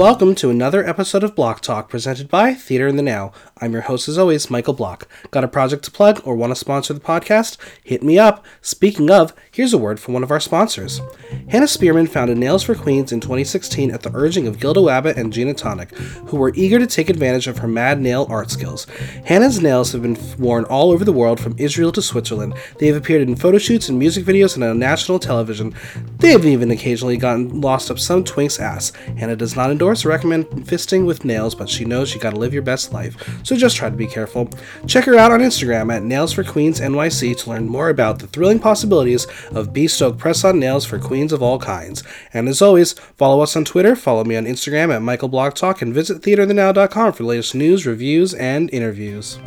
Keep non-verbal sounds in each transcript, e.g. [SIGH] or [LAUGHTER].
Welcome to another episode of Block Talk presented by Theater in the Now. I'm your host as always, Michael Block. Got a project to plug or want to sponsor the podcast? Hit me up. Speaking of, here's a word from one of our sponsors. Hannah Spearman founded Nails for Queens in 2016 at the urging of Gilda Wabbit and Gina Tonic, who were eager to take advantage of her mad nail art skills. Hannah's nails have been worn all over the world from Israel to Switzerland. They have appeared in photo shoots and music videos and on national television. They have even occasionally gotten lost up some twink's ass. Hannah does not endorse or recommend fisting with nails, but she knows you gotta live your best life, so just try to be careful. Check her out on Instagram at Nails for Queens NYC to learn more about the thrilling possibilities of bespoke press on nails for queens of all kinds. And as always, follow us on Twitter, follow me on Instagram at Michael Block Talk, and visit theaterthenow.com for the latest news, reviews, and interviews.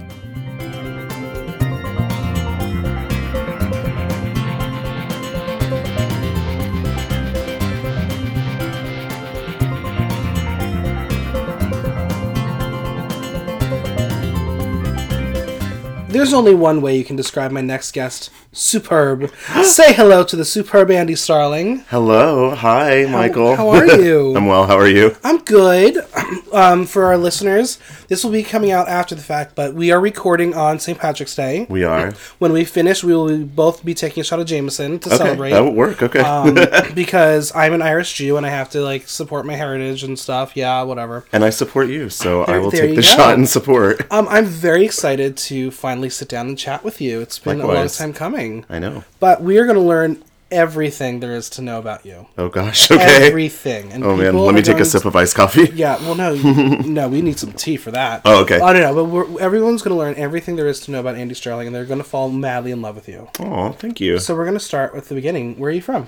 There's only one way you can describe my next guest. Superb. Say hello to the superb Andy Starling. Hello, hi, Michael. how are you? [LAUGHS] I'm well. How are you? I'm good. [CLEARS THROAT] Um, for our listeners, this will be coming out after the fact, but we are recording on St. Patrick's Day. We are. When we finish, we will both be taking a shot of Jameson to Okay, celebrate. that would work. Okay. um, [LAUGHS] because I'm an Irish Jew and I have to like support my heritage and stuff. Yeah, whatever. and I support you, so [LAUGHS] I will take the go. shot and support. Um, I'm very excited to finally sit down and chat with you. It's been a long time coming, I know. but we are going to learn everything there is to know about you. Oh gosh. Okay. Everything. And oh man, let me take a sip to- of iced coffee. [LAUGHS] Yeah, well, no, [LAUGHS] no, we need some tea for that. Oh, okay. I don't know, but we're, everyone's going to learn everything there is to know about Andy Starling, and they're going to fall madly in love with you. Oh, thank you. So we're going to start with the beginning. Where are you from?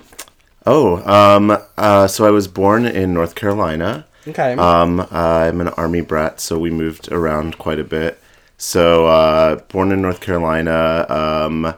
Oh, um, uh, so I was born in North Carolina. Okay. Um, uh, I'm an army brat, so we moved around quite a bit. So, uh, born in North Carolina. Um,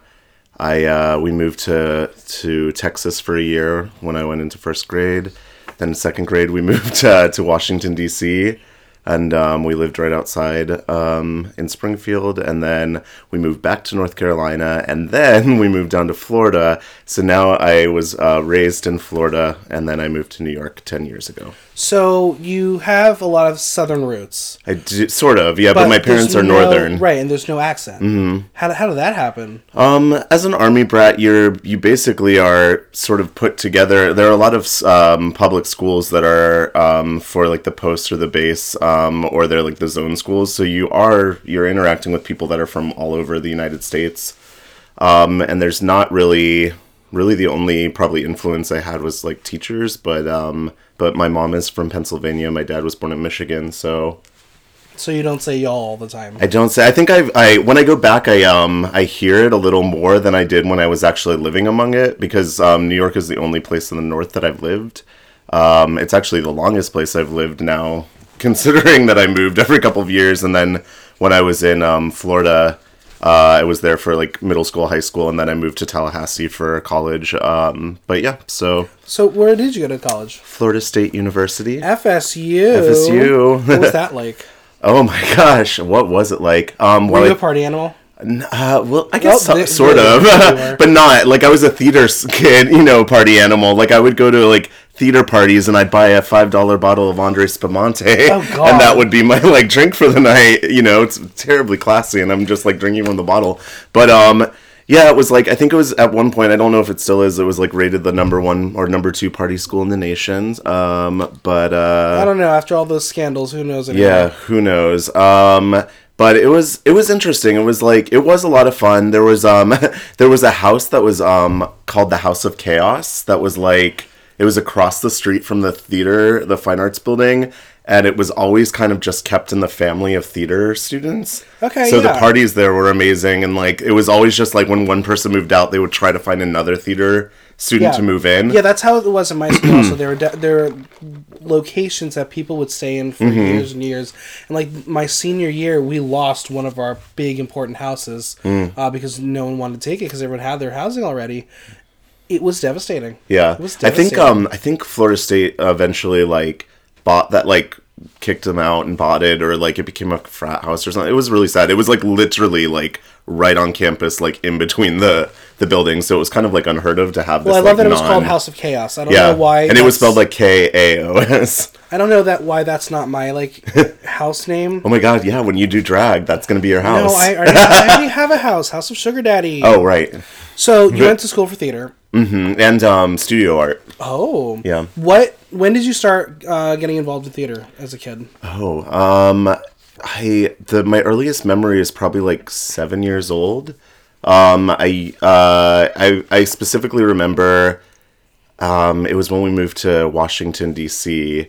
I uh, we moved to to Texas for a year when I went into first grade. Then second grade, we [LAUGHS] moved uh, to Washington D.C. and um, we lived right outside um, in Springfield. And then we moved back to North Carolina, and then [LAUGHS] we moved down to Florida. So now I was uh, raised in Florida, and then I moved to New York ten years ago. So you have a lot of southern roots. I do, sort of, yeah, but, my parents are no- northern. Right, and there's no accent. Mm-hmm. How, how did that happen? Um, as an army brat, you're you basically are sort of put together. There are a lot of um, public schools that are um, for like the post or the base, um, or they're like the zone schools. So you are you're interacting with people that are from all over the United States, um, and there's not really really the only probably influence I had was like teachers, but um, but my mom is from Pennsylvania. My dad was born in Michigan, so So you don't say y'all all the time. I don't say. I think I I when I go back, I um I hear it a little more than I did when I was actually living among it because um, New York is the only place in the north that I've lived. Um, it's actually the longest place I've lived now, [LAUGHS] considering that I moved every couple of years, and then when I was in um, Florida. Uh, I was there for like middle school, high school, and then I moved to Tallahassee for college. Um, but yeah, so so where did you go to college? Florida State University. FSU. FSU. what was that [LAUGHS] like? Oh my gosh, what was it like? Um, Were you a I- party animal? Uh, well, I guess Well, so- they- sort they- of, they [LAUGHS] but not like I was a theater kid, you know, party animal. Like I would go to like theater parties and I'd buy a five dollar bottle of Andre Spumante, Oh, [LAUGHS] God. and that would be my like drink for the night. You know, it's terribly classy, and I'm just like drinking from the bottle. But um, yeah, it was like I think it was at one point. I don't know if it still is. It was like rated the number one or number two party school in the nation. Um, but uh, I don't know. After all those scandals, who knows anymore? yeah, who knows? Um, but it was it was interesting. It was like it was a lot of fun. There was um [LAUGHS] there was a house that was um called the House of Chaos that was like it was across the street from the theater, the fine arts building, and it was always kind of just kept in the family of theater students. Okay, So yeah. the parties there were amazing and like it was always just like when one person moved out, they would try to find another theater student to move in. Yeah, that's how it was in my school. so [CLEARS THROAT] there were de- there were locations that people would stay in for Mm-hmm. years and years. And like my senior year, we lost one of our big important houses Mm. uh, because no one wanted to take it because everyone had their housing already. It was devastating. Yeah, It was I think um I think Florida State eventually like bought that like kicked them out and bought it or like it became a frat house or something. It was really sad. It was like literally like right on campus, like in between the the buildings. So it was kind of like unheard of to have this. Well, I love like, that it was called House of Chaos. I don't Yeah, know why. and it was spelled like K A O S. I don't know that why that's not my like [LAUGHS] house name. Oh my god, yeah! When you do drag, that's gonna be your house. No, I already, I already [LAUGHS] have a house, House of Sugar Daddy. oh right, so you went to school for theater. Mm, and um, studio art. Oh, Yeah. What? When did you start uh, getting involved in theater as a kid? Oh, um, I the my earliest memory is probably like seven years old. Um, I uh, I I specifically remember. Um, it was when we moved to Washington D.C.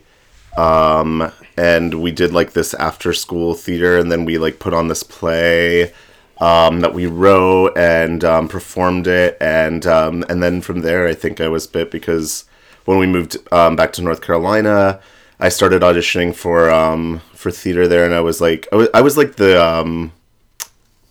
Um, and we did like this after school theater, and then we like put on this play. Um, that we wrote and um, performed it, and um, and then from there, I think I was bit because when we moved um, back to North Carolina, I started auditioning for um, for theater there, and I was like, I was, I was like the um,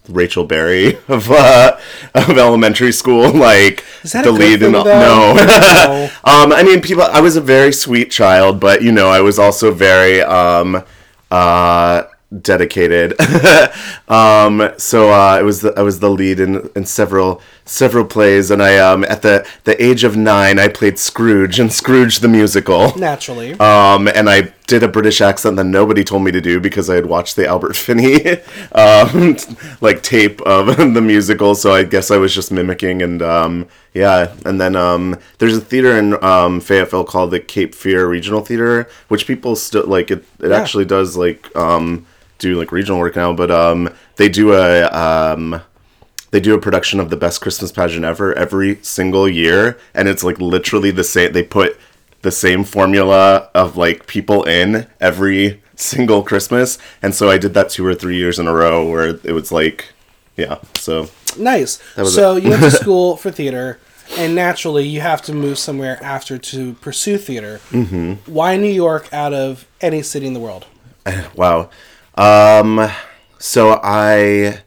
Rachel Berry [LAUGHS] of uh, of elementary school, [LAUGHS] like Is that a the lead in all- no. [LAUGHS] No. um, I mean, people. I was a very sweet child, but you know, I was also very um, uh, dedicated. [LAUGHS] um, so uh, was the I was the lead in, in several several plays, and I um, at the the age of nine, I played Scrooge and Scrooge the musical. Naturally. Um, and I did a British accent that nobody told me to do because I had watched the Albert Finney [LAUGHS] um, [LAUGHS] like tape of [LAUGHS] the musical, so I guess I was just mimicking and um, yeah. And then um, there's a theater in um, Fayetteville called the Cape Fear Regional Theater, which people still like. It it Yeah. actually does like um, do like regional work now, but um, they do a um, they do a production of the best Christmas pageant ever every single year, and it's like literally the same. They put the same formula of like people in every single Christmas, and so I did that two or three years in a row, where it was like, yeah. So Nice. So you went to [LAUGHS] school for theater, and naturally you have to move somewhere after to pursue theater. Mm-hmm. Why New York out of any city in the world? [SIGHS] wow. Um, so I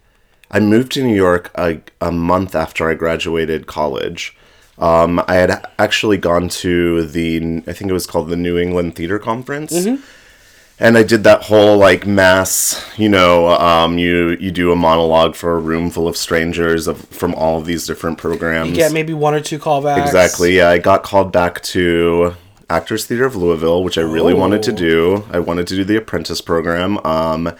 I moved to New York a, a month after I graduated college. Um, I had actually gone to the I think it was called the New England Theater Conference. And I did that whole like mass, you know, um, you you do a monologue for a room full of strangers of, from all of these different programs. Get maybe one or two callbacks. Exactly. Yeah, I got called back to Actors Theater of Louisville, which I really wanted to Oh. do. I wanted to do the apprentice program. Um,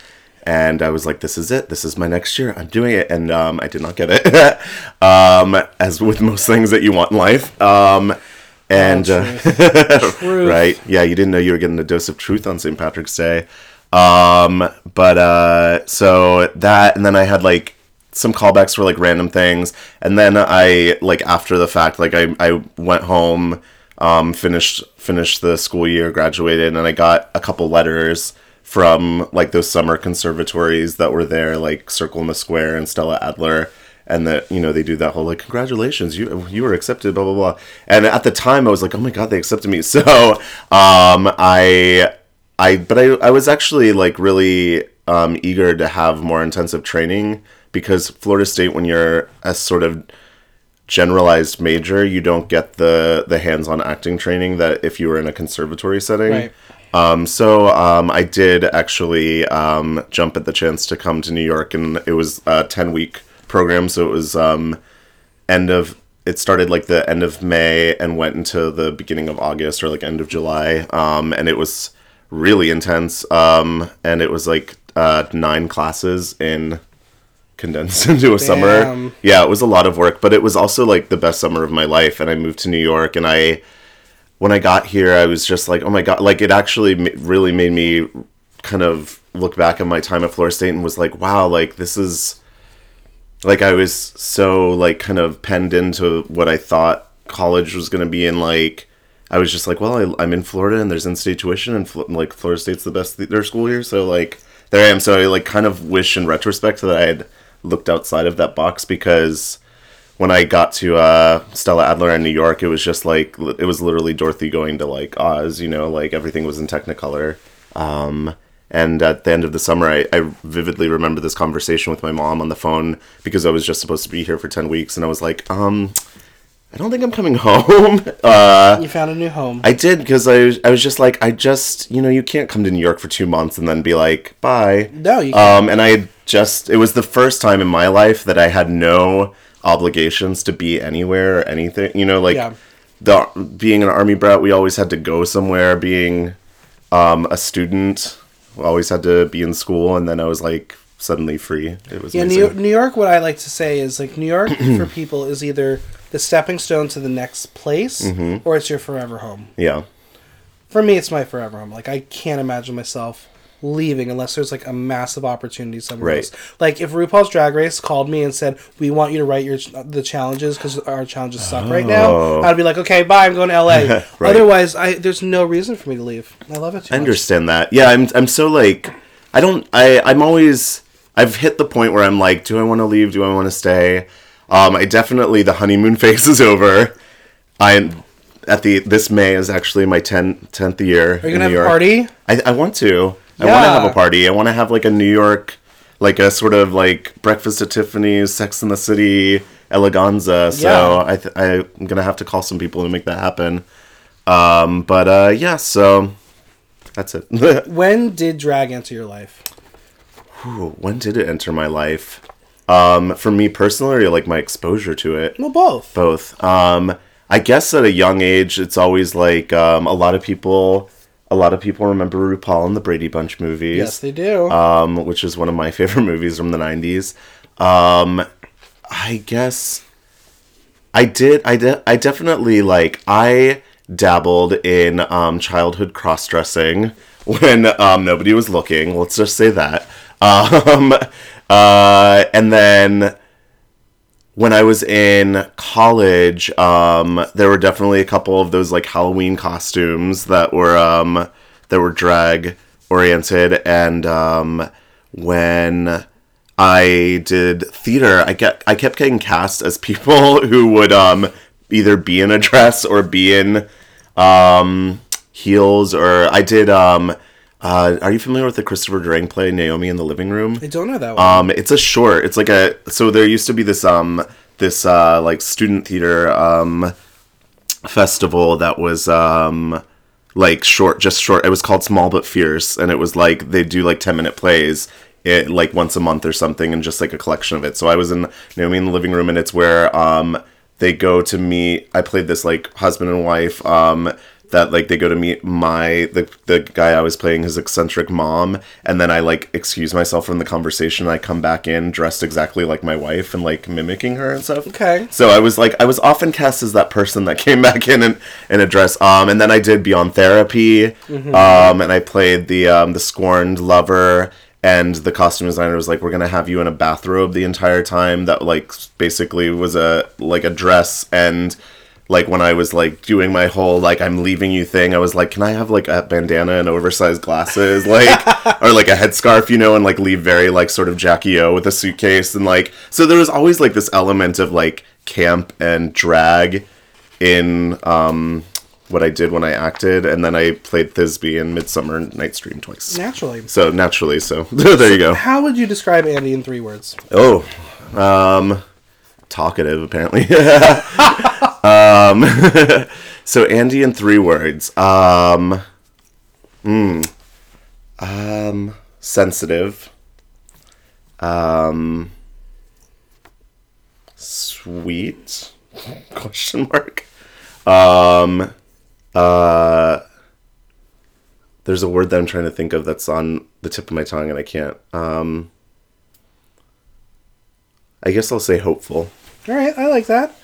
and I was like, "This is it. This is my next year. I'm doing it." And um, I did not get it, [LAUGHS] um, as with most things that you want in life. Um, and uh, [LAUGHS] Truth. right, yeah, you didn't know you were getting a dose of truth on St. Patrick's Day. Um, but uh, so that, and then I had like some callbacks for like random things, and then I like after the fact, like I I went home, um, finished finished the school year, graduated, and I got a couple letters from like those summer conservatories that were there, like Circle in the Square and Stella Adler. And that you know they do that whole like congratulations you you were accepted blah blah blah and at the time I was like oh my god they accepted me [LAUGHS] so um I I but I I was actually like really um, eager to have more intensive training because Florida State when you're a sort of generalized major you don't get the the hands-on acting training that if you were in a conservatory setting. Right. Um, so um, I did actually um, jump at the chance to come to New York, and it was a ten week program. So it was um, end of it started like the end of May and went into the beginning of August or like end of July. Um, and it was really intense. Um, and it was like uh, nine classes in condensed [LAUGHS] into a summer. Yeah, it was a lot of work, but it was also like the best summer of my life. And I moved to New York, and I when I got here, I was just like, oh my god! Like it actually really made me kind of look back at my time at Florida State and was like, wow, like this is like I was so like kind of penned into what I thought college was going to be in like I was just like well I, I'm in Florida and there's in-state tuition and Fl- like Florida State's the best theater school here so like there I am so I like kind of wish in retrospect that I had looked outside of that box because when I got to uh, Stella Adler in New York it was just like it was literally Dorothy going to like Oz you know like everything was in Technicolor um, and at the end of the summer, I, I vividly remember this conversation with my mom on the phone because I was just supposed to be here for 10 weeks. And I was like, um, I don't think I'm coming [LAUGHS] home. Uh, You found a new home. I did because I was, I was just like I just you know you can't come to New York for two months and then be like bye. No, you can't. Um, and I just it was the first time in my life that I had no obligations to be anywhere or anything. You know, like Yeah. the being an army brat, we always had to go somewhere. Being um, a student, we always had to be in school, and then I was like suddenly free. It was Yeah. New, New York. What I like to say is like New York [CLEARS THROAT] for people is either the stepping stone to the next place, Mm-hmm. or it's your forever home. yeah. For me, it's my forever home. Like I can't imagine myself leaving unless there's like a massive opportunity somewhere Right. else. Like if RuPaul's Drag Race called me and said, "We want you to write your the challenges because our challenges suck right now," Oh. I'd be like, "Okay, bye. I'm going to LA." [LAUGHS] Right. Otherwise, I there's no reason for me to leave. I love it too I much. understand that. Yeah, I'm I'm so like I don't I I'm always I've hit the point where I'm like, do I want to leave? Do I want to stay? Um, I definitely the honeymoon [LAUGHS] phase is over. I'm at the this May is actually my 10, 10th year. Are you gonna have a party? I, I want to. I want to have a party. I want to have like a New York, like a sort of like breakfast at Tiffany's, Sex in the City, eleganza. So Yeah. I th- I'm gonna have to call some people to make that happen. Um, but uh, yeah, so that's it. [LAUGHS] When did drag enter your life? Ooh, when did it enter my life? Um, for me personally, or like my exposure to it, Well, both. both. Um, I guess at a young age, it's always like um, a lot of people. A lot of people remember RuPaul and the Brady Bunch movies. Yes, they do. um, which is one of my [LAUGHS] favorite movies from the 90s. Um, I guess I did, I did, I definitely like, I dabbled in um, childhood cross dressing [LAUGHS] when um, nobody was looking. Let's just say that. [LAUGHS] Um, uh, and then when I was in college, um, there were definitely a couple of those like Halloween costumes that were um, that were drag oriented, and um, when I did theater, I get I kept getting cast as people [LAUGHS] who would um, either be in a dress or be in um, heels, or I did. Uh, are you familiar with the Christopher Durang play Naomi in the Living Room? I don't know that one. Um, it's a short. It's like a so there used to be this um this uh like student theater um festival that was um like short, just short. It was called Small but Fierce, and it was like they do like ten minute plays. It like once a month or something, and just like a collection of it. So I was in Naomi in the living room, and it's where um they go to meet. I played this like husband and wife um that like they go to meet my the the guy I was playing his eccentric mom, and then I like excuse myself from the conversation. And I come back in dressed exactly like my wife and like mimicking her and stuff. Okay. So I was like, I was often cast as that person that [LAUGHS] came back in and in a dress. Um, and then I did Beyond Therapy. Hmm. Um, and I played the um the scorned lover. And the costume designer was like, "We're gonna have you in a bathrobe the entire time." That like basically was a like a dress and like when I was like doing my whole like I'm leaving you thing, I was like, can I have like a bandana and oversized glasses, [LAUGHS] like or like a headscarf, you know, and like leave very like sort of Jackie O with a suitcase and like so there was always like this element of like camp and drag in um what I did when I acted, and then I played Thisbe in Midsummer Night's Dream twice. Naturally. So naturally, so [LAUGHS] there you go. How would you describe Andy in three words? Oh, um, talkative apparently. [LAUGHS] um, [LAUGHS] so Andy in three words. Um, mm, um, sensitive. Um, sweet? [LAUGHS] Question mark. Um, uh, there's a word that I'm trying to think of that's on the tip of my tongue and I can't. Um, I guess I'll say hopeful. All right, I like that.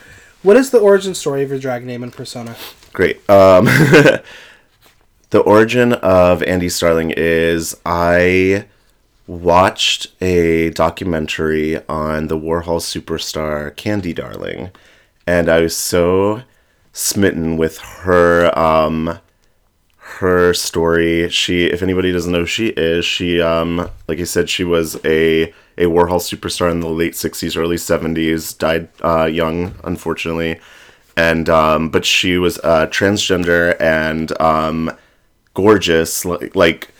What is the origin story of your drag name and persona? Great. Um, [LAUGHS] the origin of Andy Starling is I watched a documentary on the Warhol superstar Candy Darling, and I was so smitten with her um, her story. She, if anybody doesn't know who she is, she um, like I said, she was a a Warhol superstar in the late '60s, early '70s. Died uh, young, unfortunately and um, but she was uh, transgender and um, gorgeous, like, like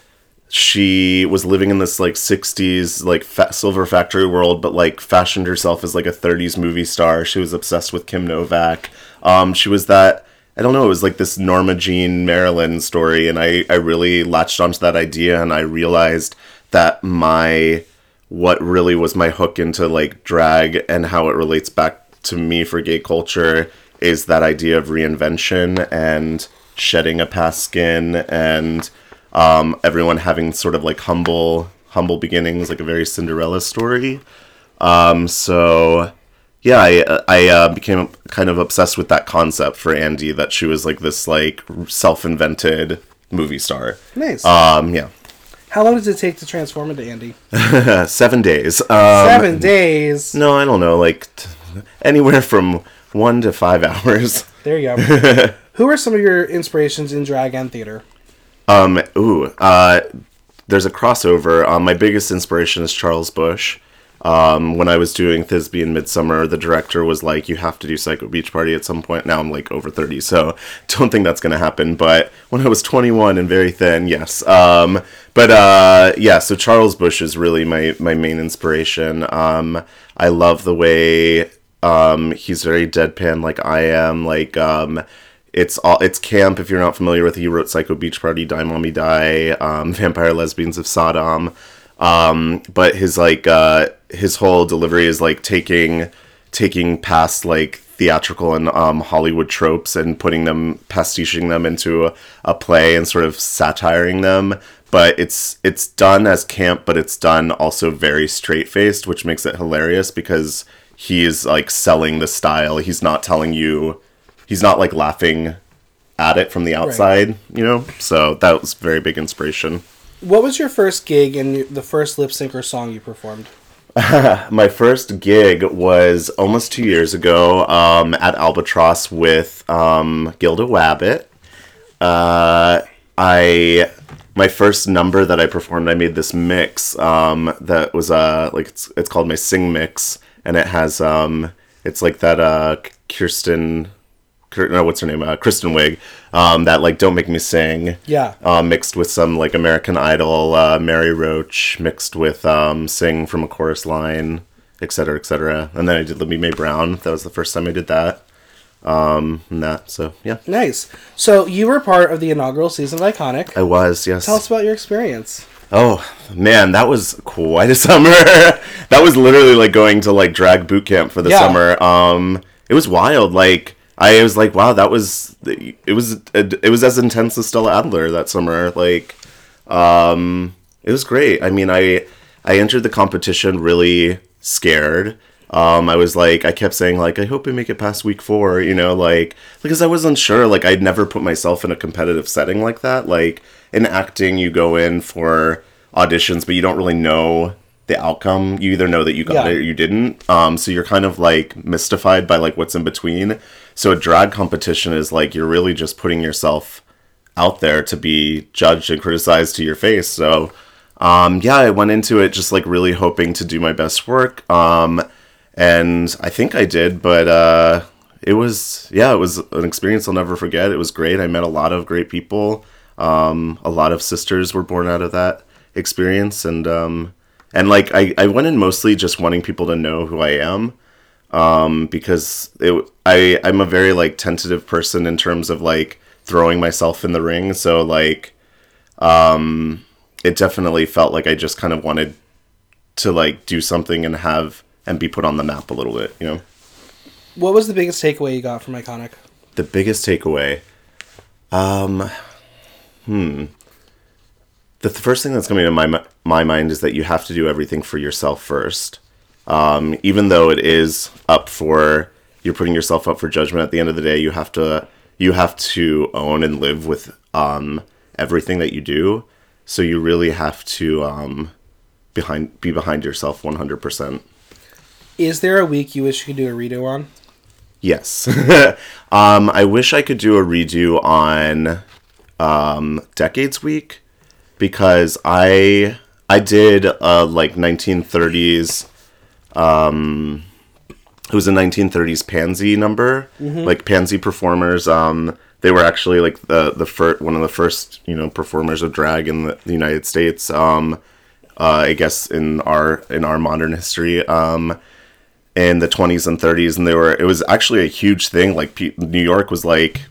she was living in this like 60s like fa- silver factory world but like fashioned herself as like a 30s movie star she was obsessed with kim novak um, she was that i don't know it was like this norma jean marilyn story and i i really latched onto that idea and i realized that my what really was my hook into like drag and how it relates back to me for gay culture is that idea of reinvention and shedding a past skin and um, everyone having sort of like humble humble beginnings like a very cinderella story. Um, so yeah i, I uh, became kind of obsessed with that concept for andy that she was like this like self-invented movie star. Nice. um, yeah How long does it take to transform into Andy? [LAUGHS] seven days um, Seven days. no i don't know like t- anywhere from one to five hours [LAUGHS] There you go. [LAUGHS] Who are some of your inspirations in drag and theater? Um, ooh, uh, there's a crossover. Um, my biggest inspiration is Charles Busch. Um, when I was doing Thisbe in Midsummer, the director was like, "You have to do Psycho Beach Party at some point." Now I'm like over thirty, so [LAUGHS] don't think that's gonna happen. But when I was 21 and very thin, yes. Um, but uh, yeah, so Charles Busch is really my my main inspiration. Um, I love the way um, he's very deadpan, like I am. Like um, it's all it's camp. If you're not familiar with it, he wrote Psycho Beach Party, Die Mommy Die, um, [LAUGHS] Vampire Lesbians of Sodom. Um, but his like uh, his whole delivery is like taking taking past like theatrical and um, Hollywood tropes and putting them pastiching them into a, play and sort of satiring them. But it's it's done as camp, but it's done also very straight faced, which makes it hilarious because he is like selling the style. He's not telling you he's not like laughing at it from the outside, you know? So that was very big inspiration. What was your first gig and the first lip sync or song you performed? [LAUGHS] My first gig was almost two years ago um, at Albatross with um, Gilda Wabbit. Uh, I my first number that I performed, I made this mix um, that was uh, like it's it's called my sing mix, and it has um, it's like that uh, Kirsten, Kir- no, what's her name? Uh, Kristen Wiig. Um, that like don't make me sing. Yeah. uh, mixed with some like American Idol, uh, Mary Roach, mixed with um, sing from a chorus line, etc., cetera, et cetera. And then I did Libby Mae Brown. That was the first time I did that. Um, and that so yeah, Nice. So you were part of the inaugural season of Iconic. I was yes. Tell us about your experience. Oh man, that was quite a [LAUGHS] summer. that was literally like going to like drag boot camp for the Yeah. summer. Um, it was wild. Like I was like, wow, that was it was it was as intense as Stella Adler that summer. Like, um, it was great. I mean, I I entered the competition really scared. Um, I was like, I kept saying like, I hope I make it past week four. You know, like because I wasn't sure. Like, I'd never put myself in a competitive setting like that. Like in acting, you go in for auditions, but you don't really know the outcome. You either know that you got Yeah. it or you didn't. Um, so you're kind of like mystified by like what's in between. So a drag competition is like you're really just putting yourself out there to be judged and criticized to your face. So um, yeah, I went into it just like really hoping to do my best work. Um, and I think I did, but uh, it was yeah, it was an experience I'll never forget. It was great. I met a lot of great people. Um, a lot of sisters were born out of that experience, and um, and like I, I went in mostly just wanting people to know who I am um, because it I I'm a very like tentative person in terms of like throwing myself in the ring. So like um, it definitely felt like I just kind of wanted to like do something and have and be put on the map a little bit. You know, What was the biggest takeaway you got from Iconic? the biggest takeaway. Um, hmm. The th- first thing that's coming to my mi- my mind is that you have to do everything for yourself first. Um, even though it is up for you're putting yourself up for judgment at the end of the day, you have to you have to own and live with um, everything that you do. So you really have to um, behind be behind yourself 100%. Is there a week you wish you could do a redo on? Yes. [LAUGHS] um, I wish I could do a redo on um, Decades Week because I I did a like 1930s. Um, it was a 1930s pansy number, like pansy performers. Um, they were actually like the the first one of the first you know performers of drag in the, the United States. Um, uh, I guess in our in our modern history. Um, in the 20s and 30s, and they were it was actually a huge thing. Like Pe- New York was like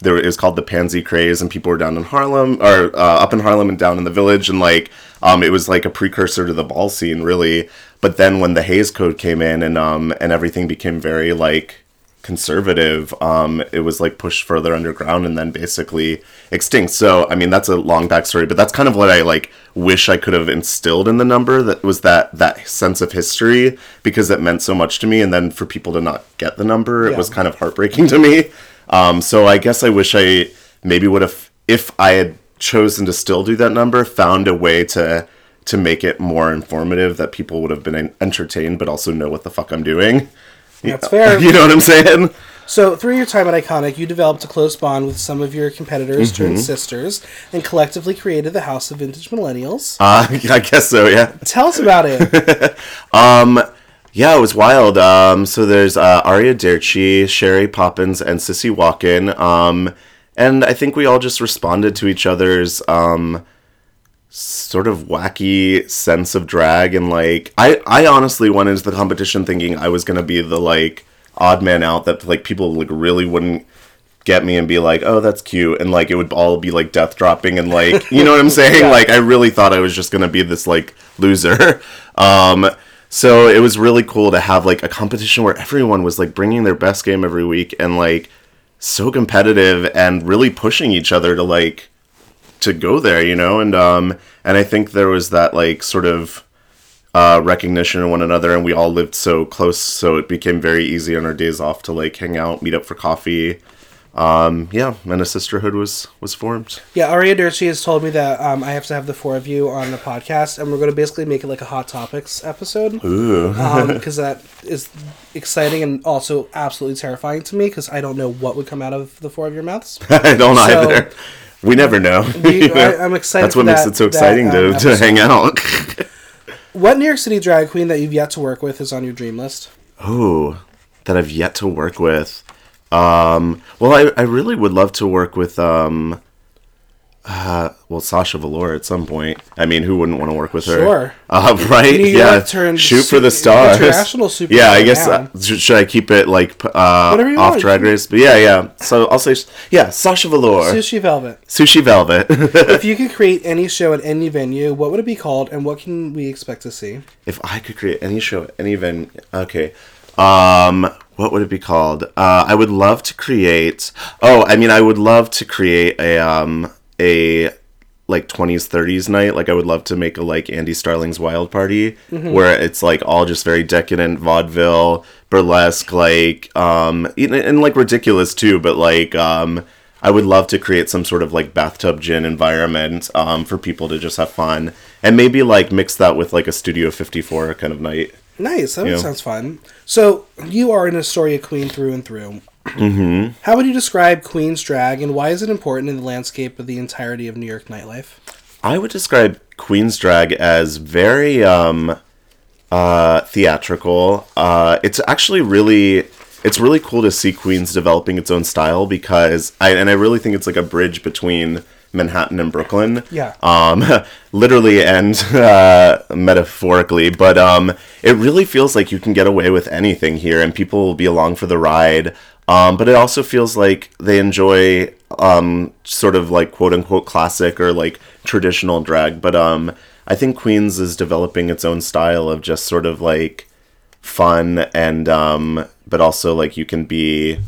there it was called the Pansy Craze, and people were down in Harlem or uh, up in Harlem and down in the Village, and like um, it was like a precursor to the ball scene, really. But then when the Hays Code came in and um, and everything became very like conservative, um, it was like pushed further underground and then basically extinct. So I mean that's a long backstory, but that's kind of what I like wish I could have instilled in the number. That was that that sense of history because it meant so much to me, and then for people to not get the number, it Yeah. was kind of heartbreaking to me. Um, so I guess I wish I maybe would have, if I had chosen to still do that number, found a way to to make it more informative that people would have been entertained, but also know what the fuck I'm doing. That's fair. [LAUGHS] You know what I'm saying? So, through your time at Iconic, you developed a close bond with some of your competitors Mm-hmm. turned sisters and collectively created the House of Vintage Millennials. Uh, [LAUGHS] I guess so. Yeah. Tell us about it. [LAUGHS] um, Yeah, it was wild. Um, so there's uh, Aria Derci, Sherry Poppins, and Sissy Walken. Um, and I think we all just responded to each other's um, sort of wacky sense of drag. And like, I, I honestly went into the competition thinking I was gonna be the like odd man out that like people like really wouldn't get me and be like, oh, that's cute, and like it would all be like death dropping and like, [LAUGHS] you know what I'm saying? Yeah. Like, I really thought I was just gonna be this like loser. [LAUGHS] Um, so it was really cool to have like a competition where everyone was like bringing their best game every week and like so competitive and really pushing each other to like to go there, you know, and um and I think there was that like sort of uh recognition of one another and we all lived so close so it became very easy on our days off to like hang out, meet up for coffee. Um yeah, and a sisterhood was was formed. Yeah, Aria Derci has told me that um, I have to have the four of you on the podcast, and we're going to basically make it like a Hot Topics episode. Ooh. [LAUGHS] Because that is exciting and also absolutely terrifying to me because I don't know what would come out of the four of your mouths. [LAUGHS] I don't So- either. We never know. [LAUGHS] you- I- I'm excited That's what makes that- it so that, exciting um, to, to hang out. What New York City drag queen that you've yet to work with is on your dream list? Oh, that I've yet to work with. Um, well, I, I really would love to work with, um, uh, well, Sasha Velour at some point. I mean, who wouldn't want to work with her? Sure. Uh, [LAUGHS] right? New yeah. Shoot for the stars. international superstar Yeah, I guess. Uh, sh- should I keep it like uh, off want. Drag Race? But yeah, yeah. So I'll say, yeah, Sasha Velour, Sushi Velvet. Sushi Velvet. [LAUGHS] if you could create any show at any venue, what would it be called, and what can we expect to see? if I could create any show, at any event, okay. Um, what would it be called? Uh, I would love to create. Oh, I mean, I would love to create a um a like 20s 30s night like i would love to make a like andy starling's wild party where it's like all just very decadent vaudeville burlesque like um and, and like ridiculous too but like um i would love to create some sort of like bathtub gin environment um for people to just have fun and maybe like mix that with like a studio 54 kind of night Nice. That sounds fun. So you are an Astoria queen through and through. Mm-hmm. How would you describe Queen's drag, and why is it important in the landscape of the entirety of New York nightlife? I would describe Queen's drag as very um, uh, theatrical. Uh, it's actually really it's really cool to see Queens developing its own style because I and I really think it's like a bridge between Manhattan and Brooklyn. Yeah. Um, [LAUGHS] literally and uh, metaphorically, but um, it really feels like you can get away with anything here, and people will be along for the ride. Um, but it also feels like they enjoy um, sort of like quote unquote classic or like traditional drag. But um, I think Queens is developing its own style of just sort of like fun and um, but also like you can be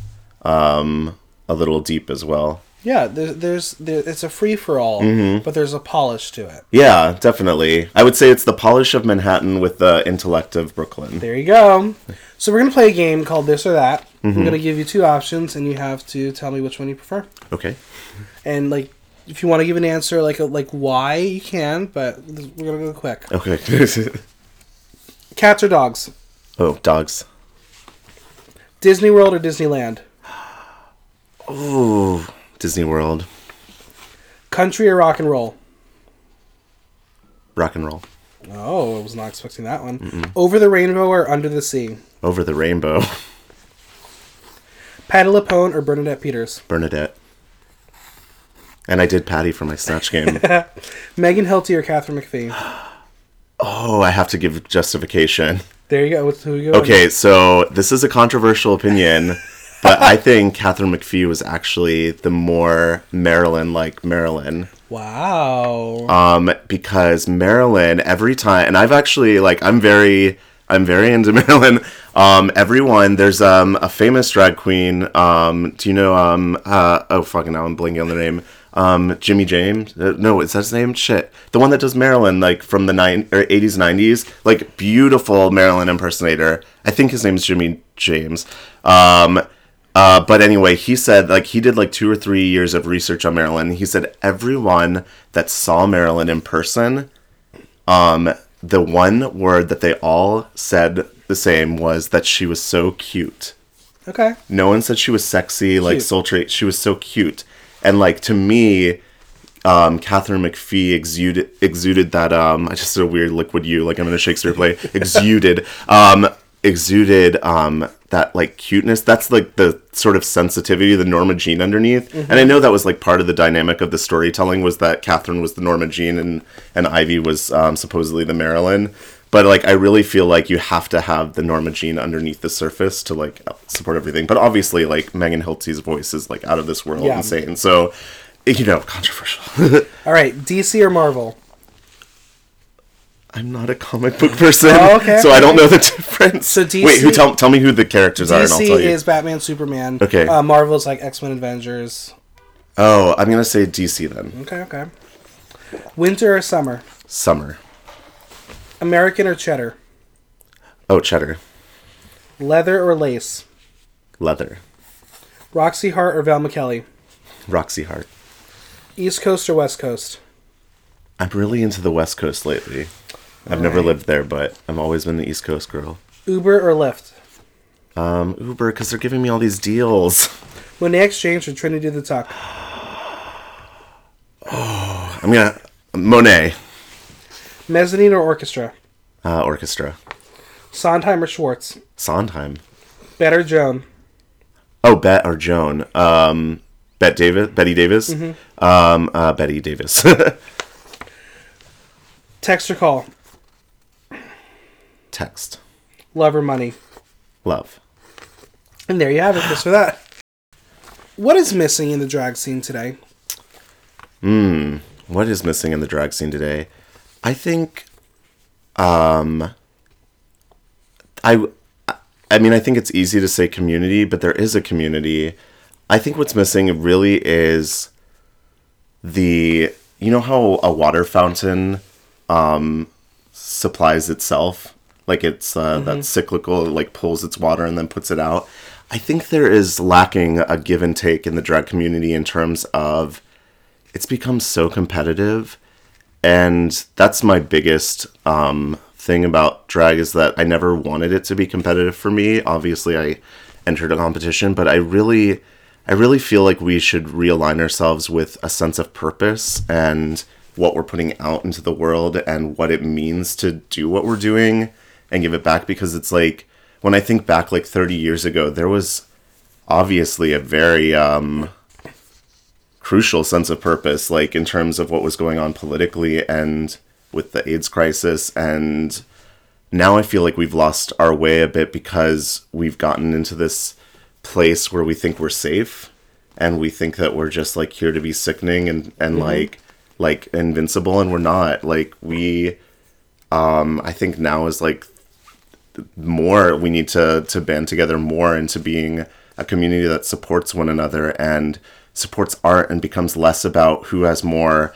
um, a little deep as well. Yeah, there's, there's there, it's a free for all, Mm-hmm. but there's a polish to it. Yeah, definitely. I would say it's the polish of Manhattan with the intellect of Brooklyn. There you go. So we're gonna play a game called This or That. Mm-hmm. I'm gonna give you two options, and you have to tell me which one you prefer. Okay. And like, if you want to give an answer, like a, like why, you can. But we're gonna go quick. Okay. [LAUGHS] Cats or dogs? oh, dogs. Disney World or Disneyland? Ooh, Disney World. Country or rock and roll? Rock and roll. Oh, I was not expecting that one. Over the rainbow or under the sea? Over the rainbow. [LAUGHS] Patti LuPone or Bernadette Peters? Bernadette. And I did Patti for my Snatch game. [LAUGHS] Megan Hilty or Katharine McPhee? [GASPS] oh, I have to give justification. There you go. Who you go? Okay, so this is a controversial opinion, [LAUGHS] but I think Katharine McPhee was actually the more Marilyn like Marilyn. Wow. Um, because Marilyn every time, and I've actually like I'm very I'm very into [LAUGHS] Marilyn. Um, everyone there's um a famous drag queen. Um, do you know um uh oh fucking now I'm blinking on the name. Um, Jimmy James. Uh, no, is that his name? Shit, the one that does Marilyn like from the nine or eighties nineties, like beautiful Marilyn impersonator. I think his name's Jimmy James. Um, uh, but anyway, he said like he did like two or three years of research on Marilyn. He said everyone that saw Marilyn in person, um, the one word that they all said the same was that she was so cute. okay. No one said she was sexy, like Cute. sultry. She was so cute, and like to me, um, Katharine McPhee exuded exuded that. Um, I just did a weird liquid U, like I'm in a Shakespeare play. [LAUGHS] exuded, um, exuded um, that like cuteness. That's like the sort of sensitivity, the Norma Jean underneath. And I know that was like part of the dynamic of the storytelling was that Katharine was the Norma Jean and and Ivy was um, supposedly the Marilyn. But like, I really feel like you have to have the Norma Jean underneath the surface to like support everything. But obviously, like Megan Hilty's voice is like out of this world Yeah. insane. So, you know, controversial. [LAUGHS] All right. DC or Marvel? I'm not a comic book person, Oh, okay, so I don't know the difference. So DC Wait, who tell tell me who the characters are, and I'll DC tell you. is Batman, Superman. Okay. Uh, Marvel's like X Men, Avengers. Oh, I'm gonna say DC then. Okay. Okay. Winter or summer? Summer. American or cheddar? Oh, cheddar. Leather or lace? Leather. Roxy Hart or Velma Kelly? Roxy Hart. East Coast or West Coast? I'm really into the West Coast lately. I've never Alright. lived there, but I've always been the East Coast girl. Uber or Lyft? Um, Uber, because they're giving me all these deals. Monét X Change for Trinity the Tuck? [SIGHS] I'm gonna Monet Mezzanine or Orchestra? uh, Orchestra. Sondheim or Schwartz? Sondheim. Bette or Joan? Oh, Bette or Joan. Um, Bette Davis. Bette Davis. Mm-hmm. Um, uh, Bette Davis. [LAUGHS] Text or call? Text. Love or money? Love. And there you have it, just for that. What is missing in the drag scene today? Hmm. What is missing in the drag scene today? I think, um, I, I mean, I think it's easy to say community, but there is a community. I think what's missing really is the, you know how a water fountain, um, supplies itself, like it's uh, that cyclical, like pulls its water and then puts it out. I think there is lacking a give and take in the drag community in terms of it's become so competitive. And that's my biggest um, thing about drag is that i never wanted it to be competitive for me. Obviously i entered a competition but i really i really feel like we should realign ourselves with a sense of purpose and what we're putting out into the world and what it means to do what we're doing and give it back because it's like when i think back like 30 years ago there was obviously a very um crucial sense of purpose, like in terms of what was going on politically and with the AIDS crisis. And now I feel like we've lost our way a bit because we've gotten into this place where we think we're safe and we think that we're just like here to be sickening and, and like like invincible and we're not. Like we um I think now is like more we need to to band together more into being a community that supports one another and supports art and becomes less about who has more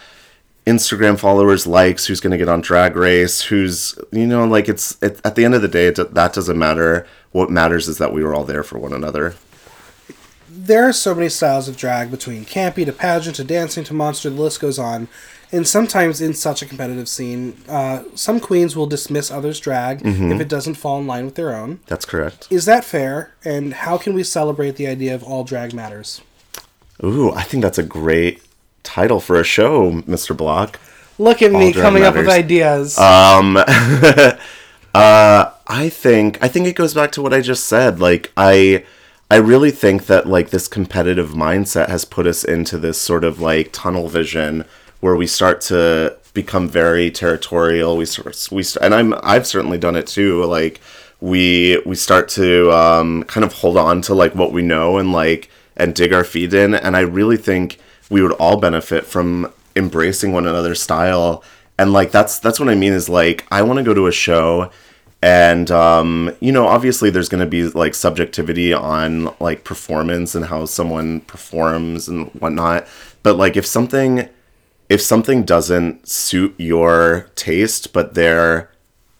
Instagram followers, likes, who's going to get on Drag Race, who's you know like it's it, at the end of the day that doesn't matter. What matters is that we were all there for one another. There are so many styles of drag between campy to pageant to dancing to monster, the list goes on. And sometimes in such a competitive scene, uh, some queens will dismiss others' drag if it doesn't fall in line with their own. That's correct. Is that fair? And how can we celebrate the idea of all drag matters? Ooh, I think that's a great title for a show, Mr. Block. Look at me drag coming up with ideas. Um, [LAUGHS] uh, I think I think it goes back to what I just said. Like I, I really think that like this competitive mindset has put us into this sort of like tunnel vision where we start to become very territorial. We sort we and I'm I've certainly done it too. Like we we start to um, kind of hold on to like what we know and like and dig our feet in. And I really think we would all benefit from embracing one another's style. And like that's that's what I mean is like I want to go to a show and um, you know obviously there's going to be like subjectivity on like performance and how someone performs and whatnot but like if something if something doesn't suit your taste but they're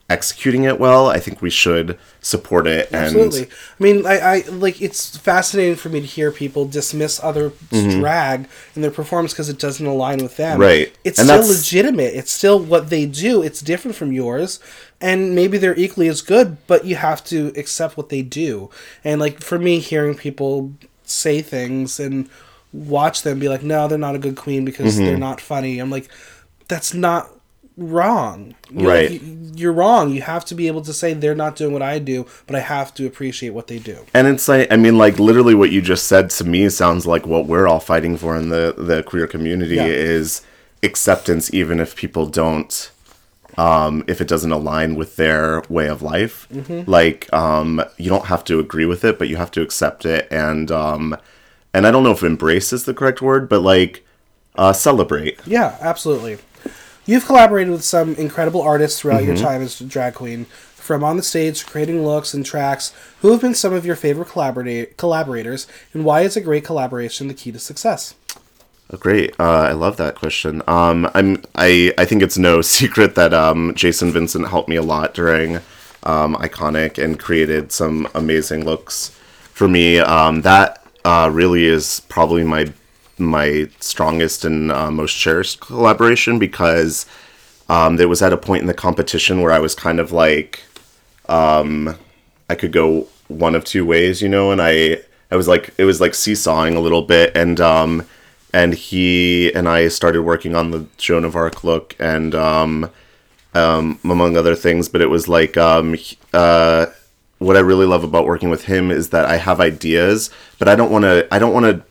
executing it well i think we should support it and Absolutely. I mean, I, I like it's fascinating for me to hear people dismiss other drag in their performance because it doesn't align with them. Mm-hmm. Right. It's And still that's- legitimate. It's still what they do. It's different from yours, and maybe they're equally as good. But you have to accept what they do. And like for me, hearing people say things and watch them be like, "No, they're not a good queen because Mm-hmm. they're not funny." I'm like, that's not wrong. You're, Right. you- You're wrong. You have to be able to say they're not doing what I do, but I have to appreciate what they do. and it's like i mean like literally what you just said to me sounds like what we're all fighting for in the the queer community Yeah. is acceptance even if people don't um if it doesn't align with their way of life like um you don't have to agree with it but you have to accept it and um and i don't know if embrace is the correct word but like uh celebrate Yeah, absolutely. You've collaborated with some incredible artists throughout your time as a drag queen, from on the stage creating looks and tracks. Who have been some of your favorite collaborate- collaborators, and why is a great collaboration the key to success? Oh, great. Uh, I love that question. Um, I'm I I think it's no [LAUGHS] secret that um, Jason Vincent helped me a lot during um, Iconic and created some amazing looks for me. Um, that uh, really is probably my my strongest and uh, most cherished collaboration because um, there was at a point in the competition where I was kind of like I could go one of two ways, you know, and I I was like it was like seesawing a little bit and um and he and I started working on the Joan of Arc look and um um among other things, but it was like um uh what I really love about working with him is that I have ideas, but I don't want to I don't want to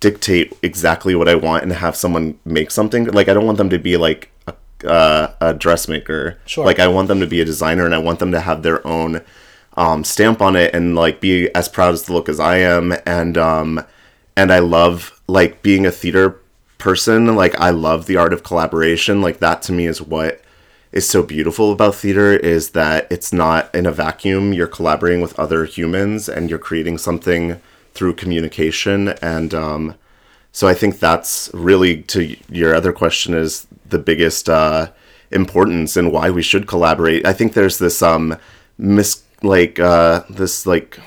dictate exactly what I want and have someone make something. Like I don't want them to be like a, uh, a dressmaker. Sure. Like I want them to be a designer and I want them to have their own um, stamp on it and like be as proud as the look as I am. And um, and I love like being a theater person. Like I love the art of collaboration. Like that to me is what is so beautiful about theater is that it's not in a vacuum. You're collaborating with other humans and you're creating something through communication. And um, so I think that's really to your other question is the biggest uh, importance and why we should collaborate. I think there's this um mis like uh, this like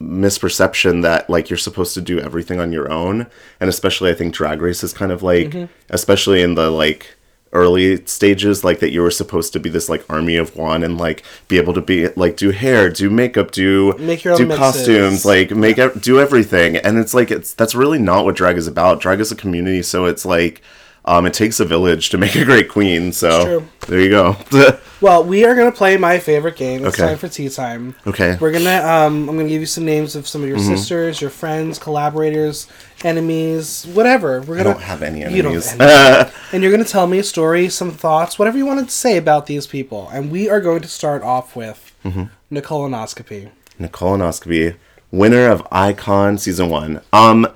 misperception that like you're supposed to do everything on your own and especially i think drag race is kind of like especially in the like early stages like that you were supposed to be this like army of one and like be able to be like do hair do makeup do Make your own do mixes. costumes like make ev- do everything and it's like it's that's really not what drag is about drag is a community so it's like um it takes a village to make a great queen so there you go [LAUGHS] Well, we are gonna play my favorite game. It's Okay. time for tea time. okay We're gonna um, I'm gonna give you some names of some of your Mm-hmm. sisters, your friends, collaborators, enemies, whatever. We're gonna I don't have any You don't enemies [LAUGHS] and you're gonna tell me a story, some thoughts, whatever you wanted to say about these people. And we are going to start off with Mm-hmm. Nicolonoscopy. Nicolonoscopy, winner of Icon season one. Um,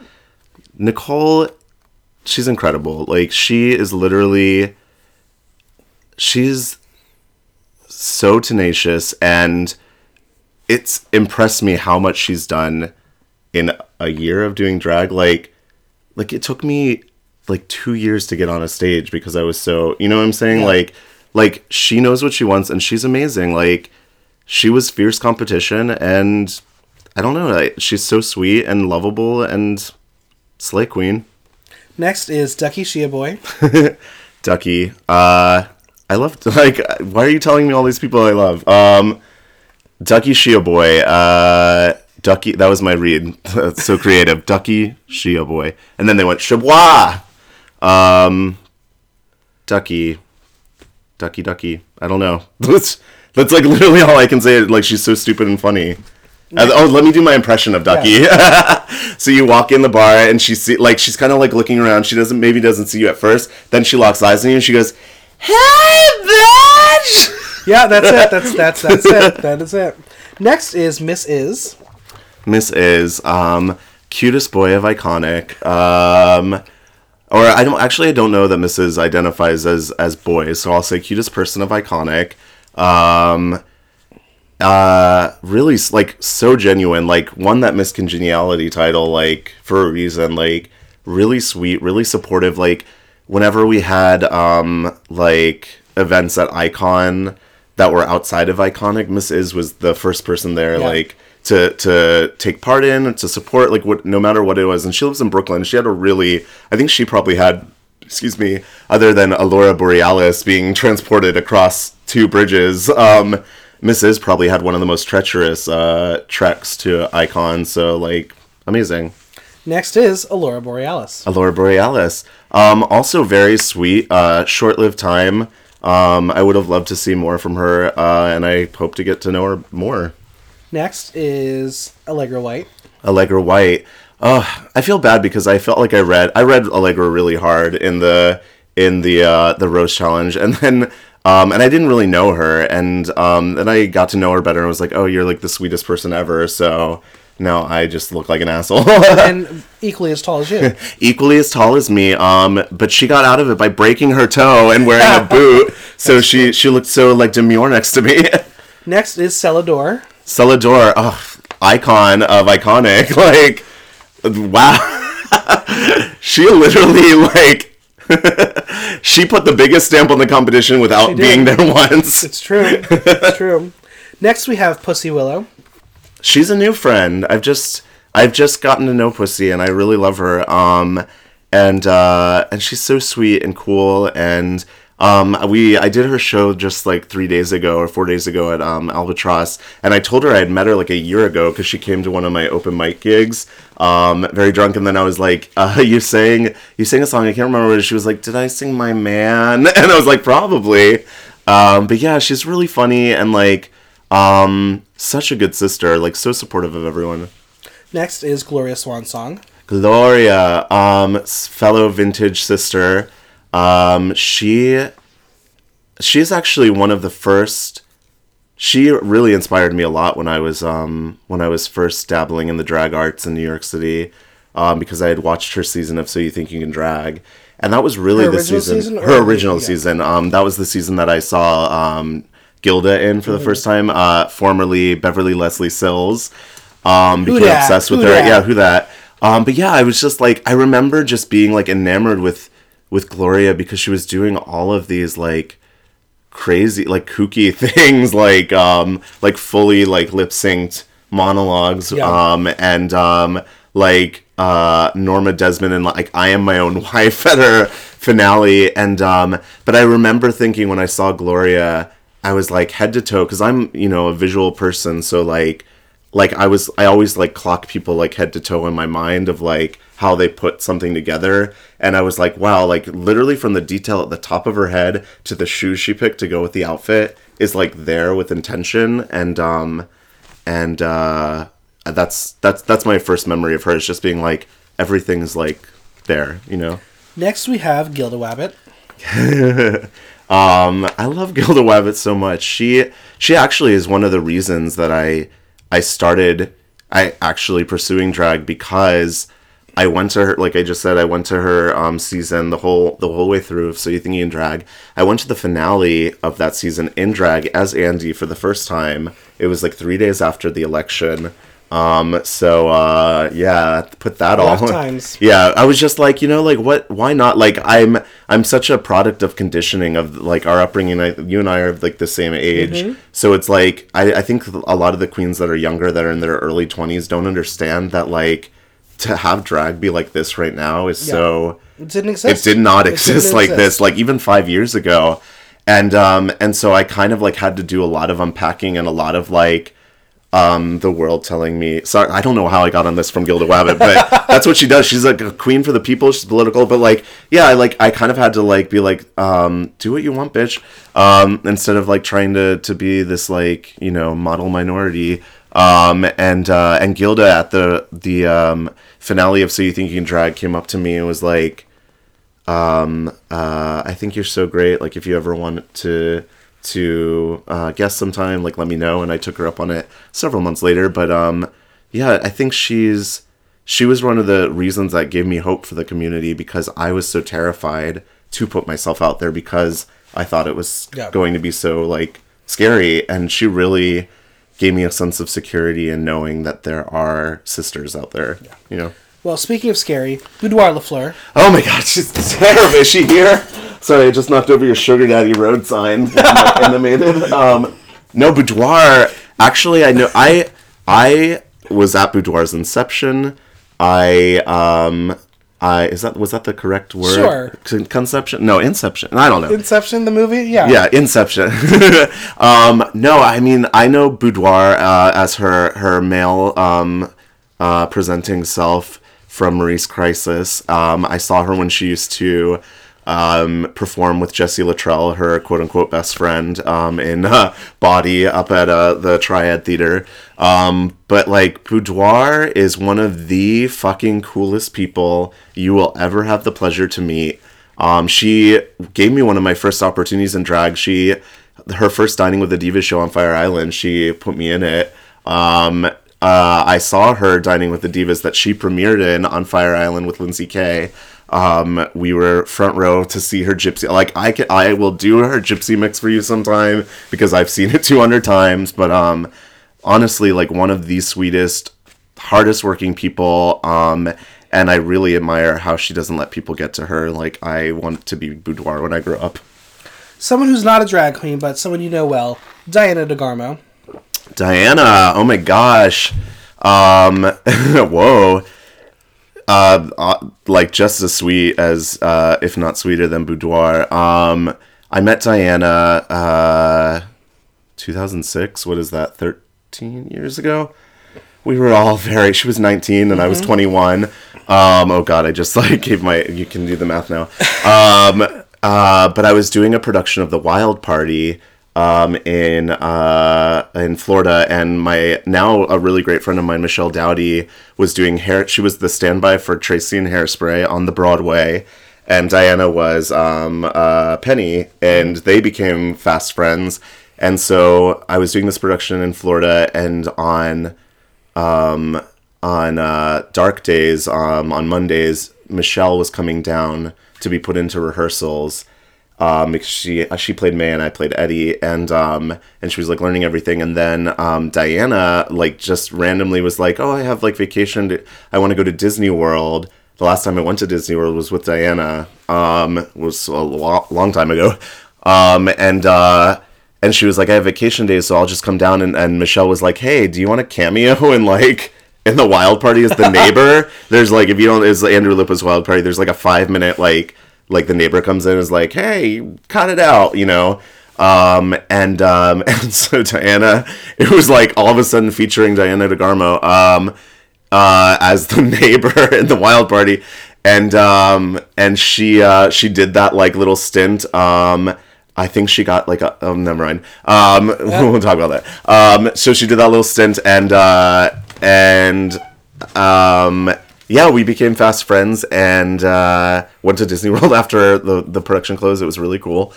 Nicole, she's incredible. Like she is literally, she's so tenacious, and it's impressed me how much she's done in a year of doing drag. Like, like it took me like two years to get on a stage because I was so, you know what I'm saying? Yeah. Like, like she knows what she wants, and she's amazing. Like she was fierce competition and i don't know like, she's so sweet and lovable and slay queen Next is Ducky Shia Boy. [LAUGHS] ducky uh i love [LAUGHS] like why are you telling me all these people i love um ducky shia boy uh ducky that was my read That's [LAUGHS] so creative ducky shia boy and then they went chabois um ducky ducky ducky i don't know [LAUGHS] that's that's like literally all i can say like she's so stupid and funny Uh, oh, let me do my impression of Ducky. [LAUGHS] so you walk in the bar and she see like she's kind of like looking around. She doesn't maybe doesn't see you at first. Then she locks eyes on you and she goes, "Hey, bitch!" Yeah, that's it. That's that's that's it. That is it. Next is Miss Is. Miss is um cutest boy of iconic. Um or I don't actually I don't know that Miss Is identifies as as boy, so I'll say cutest person of iconic. Um uh really like so genuine, like won that Miss Congeniality title like for a reason, like really sweet, really supportive like whenever we had um like events at Icon that were outside of iconic, Miss Is was the first person there Yeah. like to to take part in and to support like what no matter what it was. And she lives in brooklyn. She had a really i think she probably had excuse me other than alora borealis being transported across two bridges um Miss Is probably had one of the most treacherous uh treks to icon. So like amazing. Next is Alora Borealis. alora borealis. Um also very sweet uh short-lived time. Um i would have loved to see more from her uh and i hope to get to know her more Next is Allegra White. Allegra White. Oh, I feel bad because I felt like I read I read Allegra really hard in the in the uh, the roast challenge, [LAUGHS] and then um, and I didn't really know her, and um, then I got to know her better, and was like, oh, you're like the sweetest person ever. So now I just look like an asshole. [LAUGHS] and equally as tall as you. [LAUGHS] Equally as tall as me, um, but she got out of it by breaking her toe and wearing a boot, so she she looked so like demure next to me. Next is Celador. Celador, oh, icon of iconic. [LAUGHS] Like, wow. [LAUGHS] she literally, like, [LAUGHS] she put the biggest stamp on the competition without being there once. It's true. it's true. Next we have Pussy Willow. She's a new friend. I've just, I've just gotten to know Pussy, and I really love her. Um, and uh, and she's so sweet and cool. And um, we, I did her show just like three days ago or four days ago at um, Albatross, and I told her I had met her like a year ago because she came to one of my open mic gigs, um, very drunk. And then I was like, [LAUGHS] uh, "You sang, you sang a song. I can't remember what it is." She was like, "Did I sing my man?" [LAUGHS] And I was like, "Probably." Um, but yeah, she's really funny and like um, such a good sister. Like so supportive of everyone. Next is Gloria Swan Song. Gloria, um, fellow vintage sister, um, she she's actually one of the first. She really inspired me a lot when I was um, when I was first dabbling in the drag arts in New York City, um, because I had watched her season of So You Think You Can Drag, and that was really Her the season. season her original yeah. season. Um, that was the season that I saw um, Gilda in Mm-hmm. for the first time. Uh, formerly Beverly Leslie Sills. Um, became obsessed with Who her. dat? Yeah, who that? Um, but yeah, I was just like I remember just being like enamored with with Gloria because she was doing all of these like crazy like kooky [LAUGHS] things like um like fully like lip synced monologues Yeah. um and um like uh Norma Desmond and like I am my own [LAUGHS] wife at her finale and um but I remember thinking when I saw Gloria I was like head to toe cuz I'm you know a visual person so like like I was I always like clock people like head to toe in my mind of like how they put something together and I was like wow like literally from the detail at the top of her head to the shoes she picked to go with the outfit is like there with intention and um and uh that's that's that's my first memory of her is just being like everything's like there you know Next we have Gilda Wabbit. [LAUGHS] Um, I love Gilda Wabbit so much. She she actually is one of the reasons that I I started I actually pursuing drag because I went to her like I just said I went to her um season the whole the whole way through So You Think You Can Drag. I went to the finale of that season in drag as Andy for the first time. It was like three days after the election. Um so uh yeah, put that all Rough times. [LAUGHS] yeah i was just like you know like what why not like i'm i'm such a product of conditioning of like our upbringing I, you and i are like the same age so it's like I, I think a lot of the queens that are younger that are in their early 20s don't understand that like to have drag be like this right now is so It didn't exist. it did not It exist like exist. this like even five years ago and um and so i kind of like had to do a lot of unpacking and a lot of like um the world telling me sorry i don't know how i got on this from gilda wabbit but [LAUGHS] that's what she does she's like a queen for the people she's political but like yeah i like i kind of had to like be like um do what you want bitch um instead of like trying to to be this like you know model minority Um, and uh, and Gilda at the the um, finale of So You Think You Can Drag came up to me and was like, um, uh, "I think you're so great. Like if you ever want to to uh, guest sometime, like let me know." And I took her up on it several months later. But um, yeah, I think she's she was one of the reasons that gave me hope for the community because I was so terrified to put myself out there because I thought it was Yeah. going to be so like scary, and she really gave me a sense of security in knowing that there are sisters out there. Yeah. You know. Well, speaking of scary, Boudoir Lafleur. Oh my god, she's terrible. Is she here? Sorry, I just knocked over your Sugar Daddy Road sign. [LAUGHS] animated. Um, no, Boudoir. Actually, I know. I I was at Boudoir's inception. I um. I is that was that the correct word? Sure. Conception? No, inception. I don't know. Inception, the movie? Yeah. Yeah, Inception. [LAUGHS] um, no, I mean I know Boudoir uh, as her her male um, uh, presenting self from Maurice Crisis. Um, I saw her when she used to um, perform with Jessie Luttrell, her quote unquote best friend, um, in uh, Body up at uh, the Triad Theater. Um, but like Boudoir is one of the fucking coolest people you will ever have the pleasure to meet. Um, she gave me one of my first opportunities in drag. She, her first dining with the Diva show on Fire Island, she put me in it. Um, uh, I saw her dining with the Divas that she premiered in on Fire Island with Lindsay Kay. Um, we were front row to see her gypsy. Like I can, I will do her gypsy mix for you sometime because I've seen it [LAUGHS] 200 times. But um, honestly, like one of the sweetest, hardest working people. Um, and I really admire how she doesn't let people get to her. Like I want to be boudoir when I grow up. Someone who's not a drag queen, but someone you know well, Diana DeGarmo. Diana, oh my gosh. Um, [LAUGHS] whoa. Uh, uh, like just as sweet as, uh, if not sweeter than Boudoir. Um, I met Diana, uh, 2006. What is that? 13 years ago? We were all very, she was 19 and I was 21. Um, oh God, I just [LAUGHS] like gave my, you can do the math now. Um, uh, but I was doing a production of The Wild Party, um, in uh, in Florida, and my now a really great friend of mine, Michelle Dowdy, was doing hair. She was the standby for Tracy and Hairspray on the Broadway, and Diana was um, uh, Penny, and they became fast friends. And so I was doing this production in Florida, and on um, on uh, dark days, um, on Mondays, Michelle was coming down to be put into rehearsals. Um, because she she played May and I played Eddie, and um, and she was like learning everything. And then um, Diana like just randomly was like, "Oh, I have like vacation. To, I want to go to Disney World." The last time I went to Disney World was with Diana. Um, was a lo- long time ago. Um, and uh, and she was like, "I have vacation days, so I'll just come down." And, and Michelle was like, "Hey, do you want a cameo [LAUGHS] in like?" In the wild party as the neighbor, [LAUGHS] there's like if you don't is Andrew Lippa's wild party, there's like a five minute like like the neighbor comes in and is like, "Hey, cut it out," you know. Um, and um, [LAUGHS] and so Diana, it was like all of a sudden featuring Diana DeGarmo um, uh, as the [LAUGHS] neighbor in the wild party, and um, and she uh, she did that like little stint. Um, I think she got like a oh never mind. Um, [LAUGHS] we'll talk about that. Um, so she did that little stint and uh, and um, yeah, we became fast friends and uh, went to Disney [LAUGHS] World after the the production closed. It was really cool.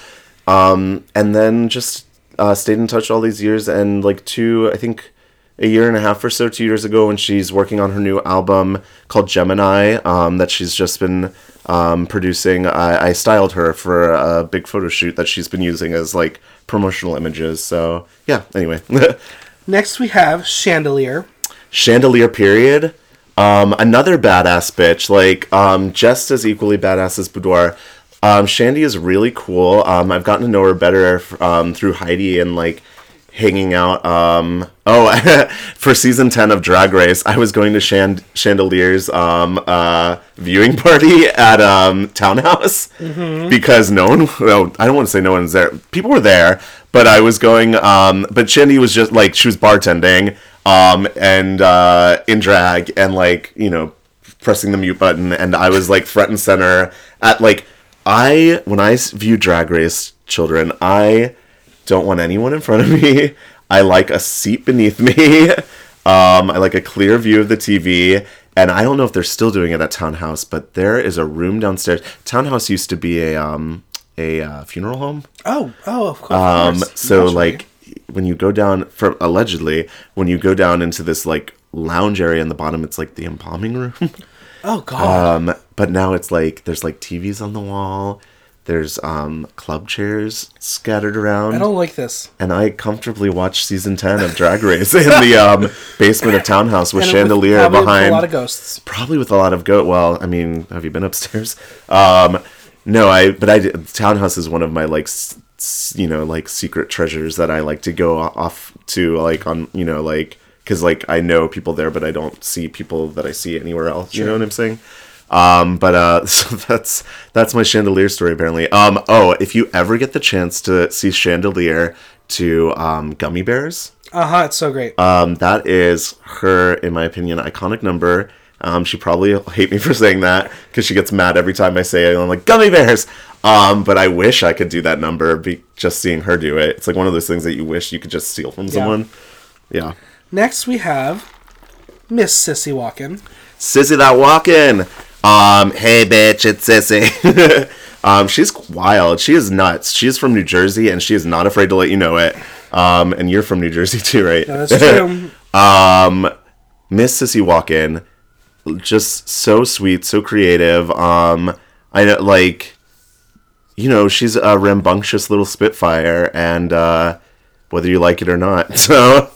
Um, and then just uh, stayed in touch all these years and like two, I think a year and a half or so, two years ago, when she's working on her new album called Gemini um, that she's just been um, producing. I, I styled her for a big photo shoot that she's been using as like promotional images. So yeah, anyway. [LAUGHS] Next we have Chandelier. Chandelier period. Um, another badass bitch, like um, just as equally badass as Boudoir. Um, Shandy is really cool. Um, I've gotten to know her better um, through Heidi and like hanging out. Um, oh, [LAUGHS] for season ten of Drag Race, I was going to Chand- Chandelier's um, uh, viewing party at um, Townhouse because no one. Well, I don't want to say no one's there. People were there, but I was going. Um, but Shandy was just like she was bartending um, and uh, in drag and like you know pressing the mute button, and I was like front and center at like I when I view Drag Race children, I don't want anyone in front of me. I like a seat beneath me. [LAUGHS] Um, I like a clear view of the TV. And I don't know if they're still doing it at Townhouse, but there is a room downstairs. Townhouse used to be a um a uh, funeral home. Oh, oh, of course. Um, so Naturally. like when you go down for allegedly when you go down into this like lounge area in the bottom, it's like the embalming room. [LAUGHS] oh god, um, but now it's like there's like TVs on the wall. There's um club chairs scattered around. I don't like this. and I comfortably watched season ten of Drag Race in the [LAUGHS] um, basement of Townhouse with And chandelier with behind a lot of ghosts. probably with a lot of goat. Well, I mean, have you been upstairs? Um, no, I. But I. Townhouse is one of my like, you know, like secret treasures that I like to go off to, like on, you know, like because like I know people there, but I don't see people that I see anywhere else. You know what I'm saying? Um, but uh, [LAUGHS] so that's that's my chandelier story apparently. Um, oh, if you ever get the chance to see chandelier to um, gummy bears, Uh huh. It's so great. um, that is her, in my opinion, iconic number. Um, she probably will [LAUGHS] hate me for saying that because she gets mad every time I say it. I'm like gummy bears. Um, but I wish I could do that number. Be just seeing her do it. It's like one of those things that you wish you could just steal from someone. Yeah. Next we have Miss Sissy Walken. Sissy that walking. Um, hey bitch, it's Sissy. [LAUGHS] um, she's wild. She is nuts. She is from New Jersey and she is not afraid to let you know it. Um, and you're from New Jersey too, right? Yeah, that's true. [LAUGHS] Um, Miss Sissy Walken, just so sweet, so creative. Um, I know, like, you know, she's a rambunctious little spitfire, and uh, whether you like it or not. [LAUGHS] So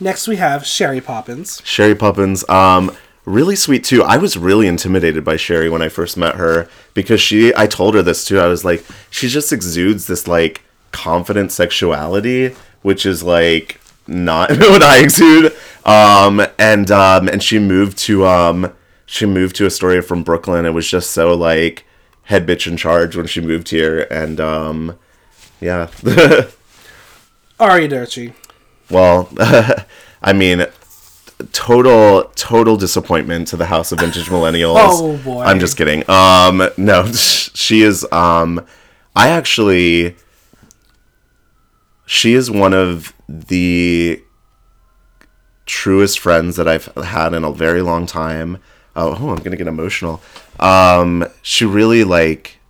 Next we have Sherry Poppins. Sherry Poppins, um, really sweet too. I was really intimidated by Sherry when I first met her because she. I told her this too. I was like, she just exudes this like confident sexuality, which is like not [LAUGHS] what I exude. Um, and um, and she moved to um, she moved to Astoria from Brooklyn. It was just so like head bitch in charge when she moved here, and um, yeah. [LAUGHS] Aria Derci. Well, [LAUGHS] I mean, total total disappointment to the House of Vintage Millennials. Oh, boy. I'm just kidding. Um, no, she is. Um, I actually, she is one of the truest friends that I've had in a very long time. Oh, oh I'm gonna get emotional. Um, she really like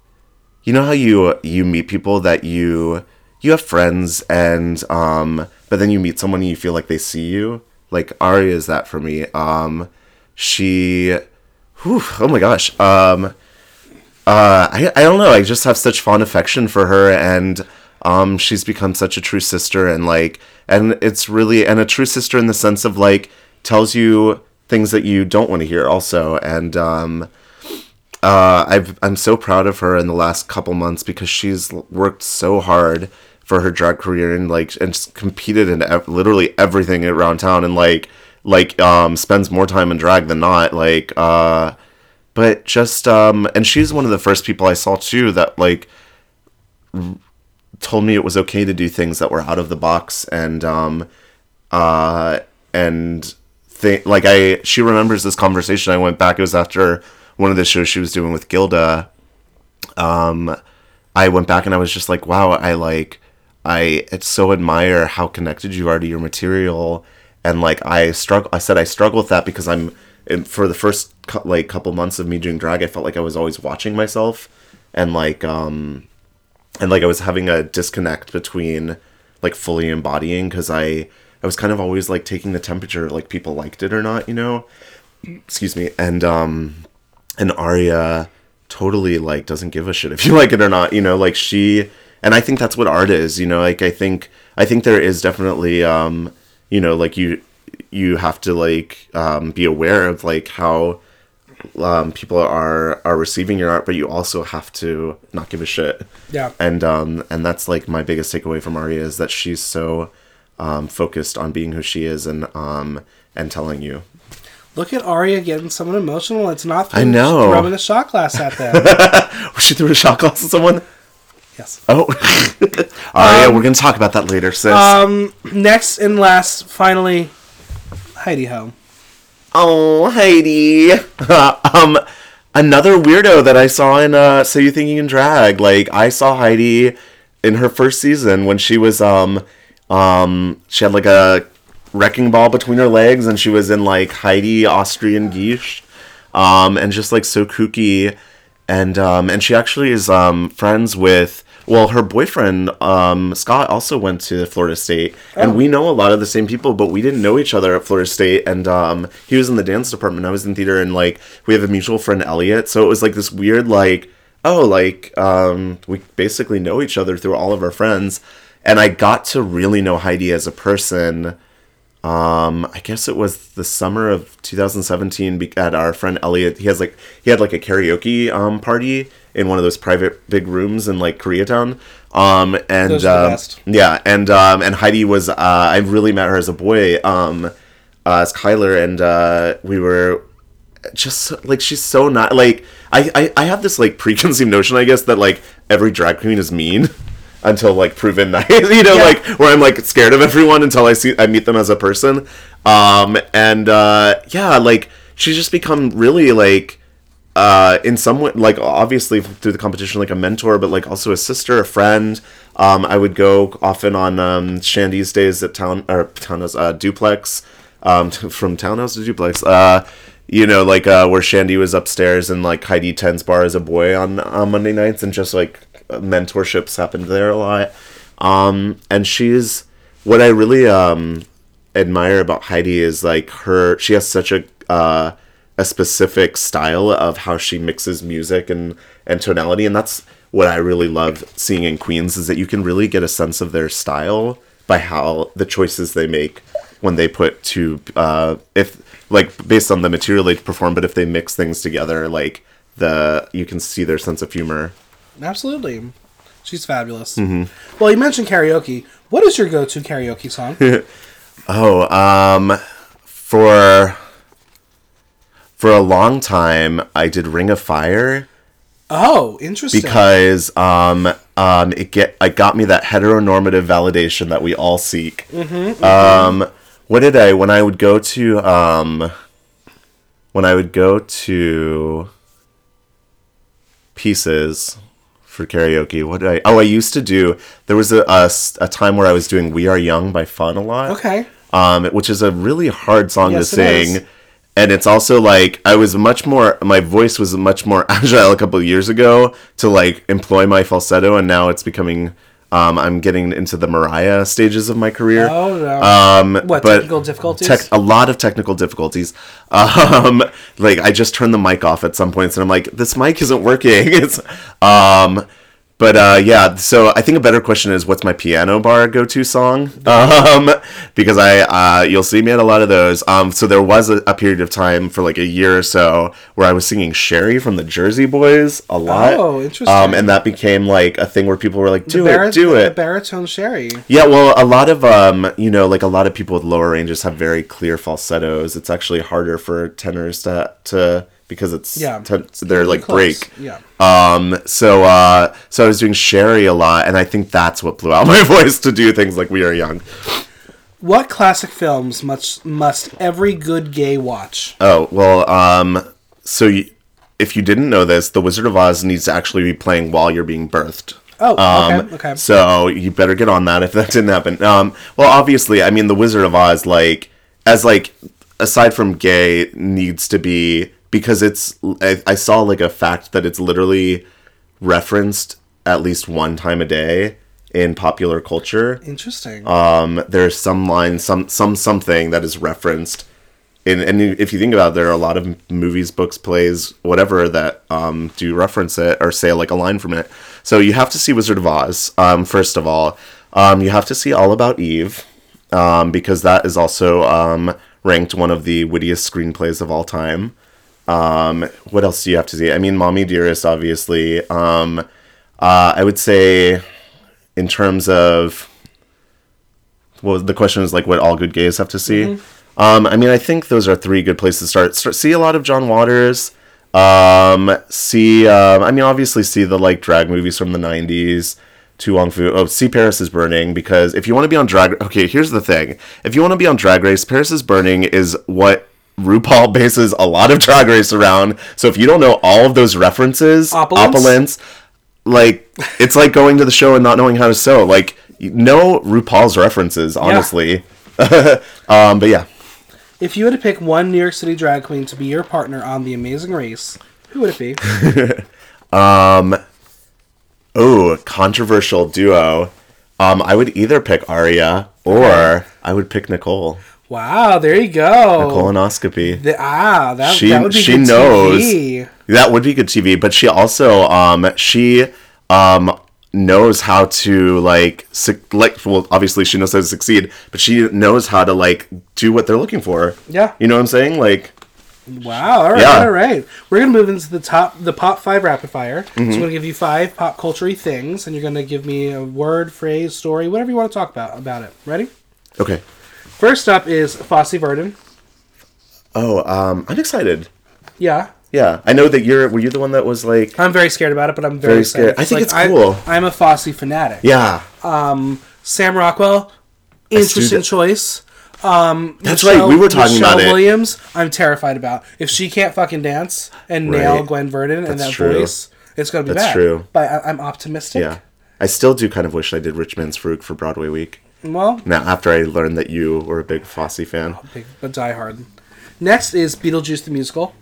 you know how you you meet people that you you have friends and um but then you meet someone and you feel like they see you like Aria is that for me um she whew, oh my gosh um uh I, I don't know I just have such fond affection for her and um she's become such a true sister and like and it's really and a true sister in the sense of like tells you things that you don't want to hear also. And um uh, I've, I'm so proud of her in the last couple months because she's worked so hard for her drag career and like and competed in ev- literally everything around town and like like um spends more time in drag than not like uh but just um and she's one of the first people I saw too that like told me it was okay to do things that were out of the box and um uh and think like I she remembers this conversation I went back it was after one of the shows she was doing with Gilda. Um I went back and I was just like wow I like I so admire how connected you are to your material. And like I struggle I said I struggle with that because I'm for the first like couple months of me doing drag I felt like I was always watching myself. And like um and like I was having a disconnect between like fully embodying because I I was kind of always like taking the temperature like people liked it or not you know? Excuse me. And um and Aria totally like doesn't give a shit if you [LAUGHS] like it or not you know? Like she and I think that's what art is you know? Like I think I think there is definitely um you know like you you have to like um be aware of like how um people are are receiving your art but you also have to not give a shit Yeah. and um and that's like my biggest takeaway from Aria is that she's so um focused on being who she is and um and telling you Look at Aria getting someone emotional. It's not I know. throwing a shot glass at them. [LAUGHS] she threw a shot glass at someone yes. oh [LAUGHS] Aria we're gonna talk about that later sis Um. Next and last, finally, Heidi Ho. Oh Heidi [LAUGHS] um another weirdo that I saw in uh so you think you can drag like I saw Heidi in her first season when she was um um she had like a wrecking ball between her legs, and she was in like Heidi Austrian Geisha, um, and just like so kooky, and um, and she actually is um, friends with. Well, her boyfriend um, Scott also went to Florida State, and we know a lot of the same people, but we didn't know each other at Florida State. And um, he was in the dance department, I was in theater, and like we have a mutual friend Elliot, so it was like this weird like oh like um, we basically know each other through all of our friends, and I got to really know Heidi as a person um i guess it was the summer of 2017 at our friend elliot he has like he had like a karaoke um party in one of those private big rooms in like koreatown um and Those are the um, best. yeah and um and heidi was uh i really met her as a boy um uh, as kyler and uh we were just like she's so not like I, I I have this like [LAUGHS] preconceived notion I guess that like every drag queen is mean [LAUGHS] until like proven [LAUGHS] nice you know Yeah. like where I'm like scared of everyone until I see I meet them as a person um and uh yeah like she's just become really like uh in some way like obviously through the competition like a mentor but like also a sister a friend um I would go often on um Shandy's days at town or townhouse uh duplex um [LAUGHS] from townhouse to duplex uh you know like uh where Shandy was upstairs and like Heidi tends bar as a boy on on Monday nights and just like mentorships happened there a lot. Um and she's what I really um admire about Heidi is like her she has such a uh a specific style of how she mixes music and and tonality. And that's what I really love seeing in Queens is that you can really get a sense of their style by how the choices they make when they put two uh if like based on the material they perform but if they mix things together like the you can see their sense of humor Absolutely. She's fabulous. Mm-hmm. Well, you mentioned karaoke. What is your go-to karaoke song? [LAUGHS] Oh, um, for for a long time, I did Ring of Fire oh, interesting. because um, um, it get I got me that heteronormative validation that we all seek. Um, what did I when I would go to um, when I would go to pieces for karaoke? What did I? Oh, I used to do. There was a a time where I was doing "We Are Young" by Fun a lot okay. um, which is a really hard song Yes, to sing. is. And it's also like I was much more, my voice was much more [LAUGHS] agile a couple of years ago to like employ my falsetto, and now it's becoming. Um, I'm getting into the Mariah stages of my career. Oh no. Um, what technical difficulties? tech, a lot of technical difficulties. [LAUGHS] Um, like I just turned the mic off at some points, and I'm like, this mic isn't working. [LAUGHS] It's, um, but uh, yeah. So I think a better question is, what's my piano bar go-to song? Um, [LAUGHS] because I, uh, you'll see me at a lot of those. Um, so there was a, a period of time for like a year or so where I was singing Sherry from the Jersey Boys a lot. Oh, interesting. Um, and that became like a thing where people were like, do Bar- it, do the it. baritone sherry. Yeah, well, a lot of um, you know, like a lot of people with lower ranges have very clear falsettos. It's actually harder for tenors to to because it's Yeah. ten- they're like Close. break. Yeah. Um, so uh, so I was doing Sherry a lot, and I think that's what blew out my [LAUGHS] voice to do things like We Are Young. What classic films must must every good gay watch? Oh well, um, so you, if you didn't know this, The Wizard of Oz needs to actually be playing while you're being birthed. Oh, Um, okay, okay. So you better get on that if that didn't happen. Um, well, obviously, I mean, The Wizard of Oz, like, as like, aside from gay, needs to be because it's. I, I saw like a fact that it's literally referenced at least one time a day in popular culture. Interesting. Um, there's some line, some some something that is referenced. In, and if you think about it, there are a lot of movies, books, plays, whatever that um, do reference it or say like a line from it. So you have to see Wizard of Oz. Um, first of all, um, you have to see All About Eve um, because that is also um, ranked one of the wittiest screenplays of all time. Um, what else do you have to see? I mean, Mommy Dearest, obviously. Um, uh, I would say, in terms of well, the question is like what all good gays have to see. Um, I mean, I think those are three good places to start. start see a lot of John Waters. Um, see, um, I mean, obviously see the like drag movies from the '90s. To Wong Foo. Oh, see Paris is Burning because if you want to be on drag, okay, here's the thing: if you want to be on Drag Race, Paris is Burning is what RuPaul bases a lot of Drag Race around. So if you don't know all of those references, Opulence? opulence like it's like going to the show and not knowing how to sew. Like know RuPaul's references, honestly. [LAUGHS] Um, but yeah, If you had to pick one New York City drag queen to be your partner on The Amazing Race, who would it be? [LAUGHS] um, oh, controversial duo. Um, I would either pick Aria or Okay. I would pick Nicole. Wow, there you go. Colonoscopy. The- ah, that, She- that would be she good knows. TV. That would be good TV, but she also um she um knows how to like suc- like well obviously she knows how to succeed, but she knows how to like do what they're looking for. Yeah. You know what I'm saying? Like Wow. All right. Yeah. All right. We're gonna move into the top, the pop five rapid fire. Mm-hmm. So I'm gonna give you five pop culture things, and you're gonna give me a word, phrase, story, whatever you want to talk about about it. Ready? okay. First up is Fosse Verdon. Oh, um I'm excited. Yeah. Yeah. I know that you're were you the one that was like I'm very scared about it, but I'm very, Very scared. I think it's cool. I'm a Fosse fanatic. Yeah. Um, Sam Rockwell, interesting choice. Um, That's right, we were talking Michelle about it. Williams, I'm terrified about. If she can't fucking dance and nail Right. Gwen Verdon and that true. voice, it's gonna be That's bad. true. But I, I'm optimistic. Yeah. I still do kind of wish I did Rich Man's Frug for Broadway week. Well, Now after I learned that you were a big Fosse fan. big, but Die Hard. Next is Beetlejuice the musical.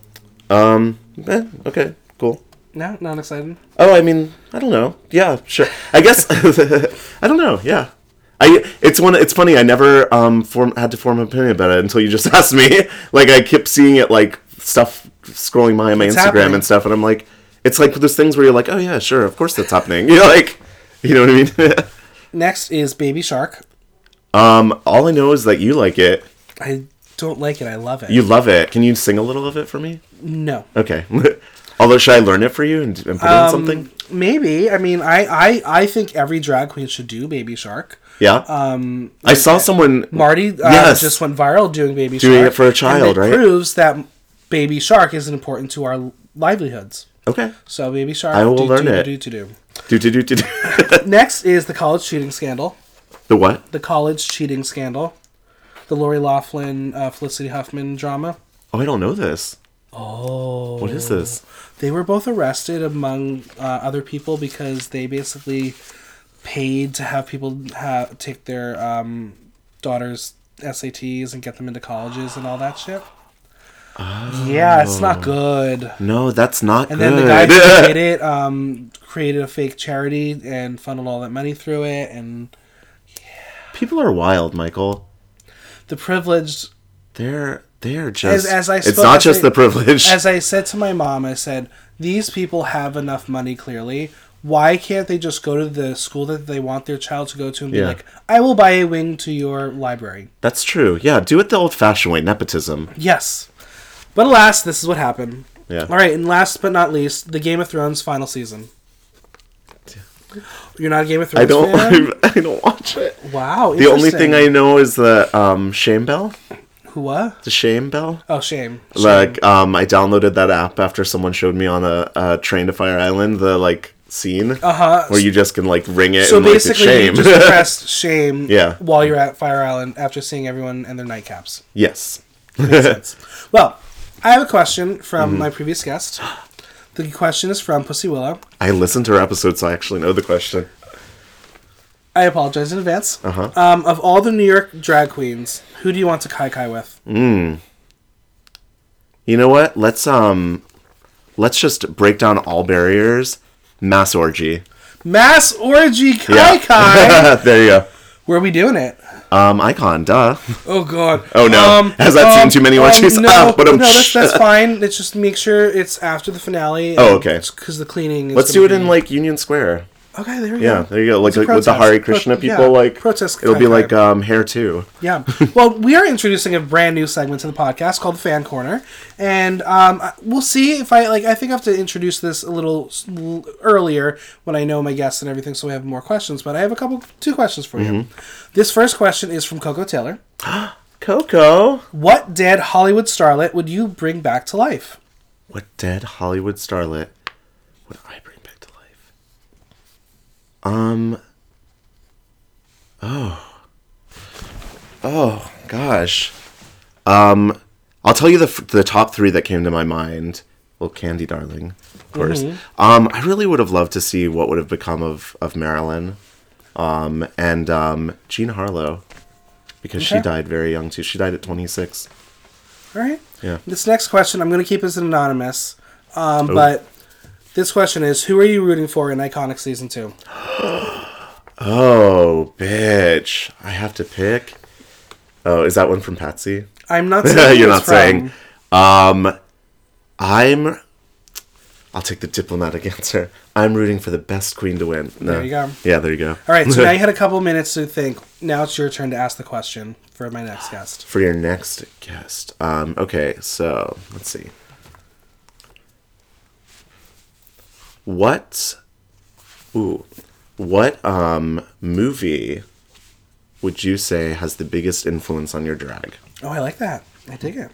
Um eh, okay, cool. No, not excited. Oh, I mean, I don't know. Yeah, sure. I guess [LAUGHS] I don't know. Yeah, I. It's one. It's funny. I never um form had to form an opinion about it until you just [LAUGHS] asked me. Like I kept seeing it like stuff scrolling by on my It's Instagram happening. and stuff, and I'm like, it's like those things where you're like, oh yeah, sure, of course that's happening. [LAUGHS] You know, like, you know what I mean? Next is Baby Shark. um, all I know is that you like it. I don't like it. I love it. You love it. Can you sing a little of it for me? no. Okay. [LAUGHS] Although, should I learn it for you and, and put in something? Maybe. I mean, I, I, I think every drag queen should do Baby Shark. Yeah. Um, I saw someone. Marty uh, Yes. just went viral doing Baby Doing Shark. Doing it for a child, right? proves that Baby Shark is important to our livelihoods. Okay. So Baby Shark. I will do, learn do, it. Do, do, do. Do do do do. do. [LAUGHS] Next is the college cheating scandal. the what? The college cheating scandal. The Lori Loughlin, uh, Felicity Huffman drama. Oh, I don't know this. Oh. What is this? They were both arrested among uh, other people because they basically paid to have people ha- take their um, daughters' SATs and get them into colleges and all that shit. Yeah, it's not good. No, that's not And good. then the guy who [LAUGHS] did it um, created a fake charity and funneled all that money through it. And yeah. People are wild, Michael. the privileged They're they're just. as I it's not just I- the privilege. as I said to my mom, I said, these people have enough money clearly. Why can't they just go to the school that they want their child to go to and be Yeah. like, I will buy a wing to your library? That's true. Yeah, do it the old-fashioned way, nepotism. Yes. But alas, this is what happened. Yeah. All right, and last but not least, the Game of Thrones final season. You're not a Game of Thrones I don't. fan? [LAUGHS] I don't watch it. Wow. The only thing I know is the um, shame bell. Who what? The shame bell. Oh, shame. Shame. Like um, I downloaded that app after someone showed me on a, a train to Fire Island the like scene Uh-huh. where you just can like ring it so and like basically, shame. you just [LAUGHS] pressed shame Yeah. while you're at Fire Island after seeing everyone and their nightcaps. yes. Makes sense. [LAUGHS] Well, I have a question from Mm-hmm. my previous guest. The question is from Pussy Willow. I listened to her episode, so I actually know the question. I apologize in advance. Uh-huh. Um, of all the New York drag queens, who do you want to kai kai with? You know what? Let's um, let's just break down all barriers. Mass orgy. Mass orgy kai kai. [LAUGHS] there you go. Where are we doing it? Um, icon, duh. Oh god. Oh, no. Has that seen too many orgies? No, Ah, but, no, um, that's, that's [LAUGHS] fine. Let's just make sure it's after the finale. Oh, okay. Because the cleaning. Is Let's do it in like Union Square. Okay, there we Yeah, go. Yeah, there you go. Like, like with the. Hare Krishna Pro- people, yeah, like protest It'll be like um, hair too. Yeah. [LAUGHS] Well, we are introducing a brand new segment to the podcast called the Fan Corner, and um, we'll see if I like. I think I have to introduce this a little earlier when I know my guests and everything, so we have more questions. But I have a couple, two questions for you. This first question is from Coco Taylor. [GASPS] Coco. What dead Hollywood starlet would you bring back to life? What dead Hollywood starlet would I bring back to life? Um. Oh. Oh gosh. Um, I'll tell you the f- the top three that came to my mind. Well, Candy Darling, of course. Um, I really would have loved to see what would have become of of Marilyn, um, and um, Jean Harlow, because she died very young too. She died at 26. All right. Yeah. This next question, I'm going to keep as anonymous, Oh. um, but this question is: Who are you rooting for in Iconic season two? [GASPS] Oh, bitch! I have to pick. Oh, is that one from Patsy? I'm not [LAUGHS] saying You're not from. saying. Um, I'm. I'll take the diplomatic [LAUGHS] answer. I'm rooting for the best queen to win. No. There you go. Yeah, there you go. All right, so now you had a [LAUGHS] couple minutes to think. Now it's your turn to ask the question for my next guest. [GASPS] for your next guest. Um, okay, so let's see. What? Ooh, what um movie would you say has the biggest influence on your drag? Oh, I like that. I dig it.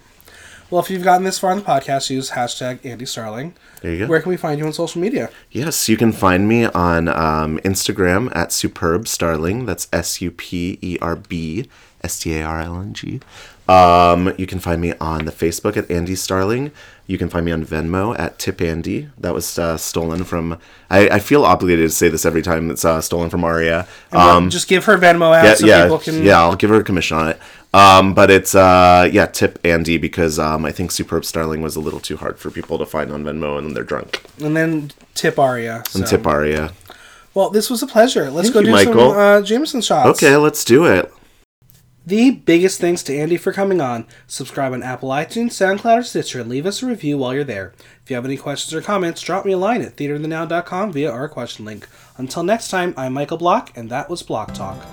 Well, if you've gotten this far in the podcast, use hashtag Andy Starling. There you go. Where can we find you on social media? Yes, you can find me on um, Instagram at Superb Starling. That's S U P E R B S T A R L N G. Um, you can find me on the Facebook at Andy Starling. You can find me on Venmo at Tip Andy. That was uh, stolen from. I, I feel obligated to say this every time it's uh, stolen from Aria. Um, Just give her Venmo out yeah, so yeah, people can. yeah. I'll give her a commission on it. Um, but it's uh, yeah, Tip Andy because um, I think Superb Starling was a little too hard for people to find on Venmo and they're drunk. And then tip Aria. So. And Tip Aria. Well, this was a pleasure. Let's Thank go you, do Michael. some uh, Jameson shots. Okay, let's do it. The biggest thanks to Andy for coming on. Subscribe on Apple iTunes, SoundCloud, or Stitcher, and leave us a review while you're there. If you have any questions or comments, drop me a line at theaterthenow.com via our question link. Until next time, I'm Michael Block, and that was Block Talk.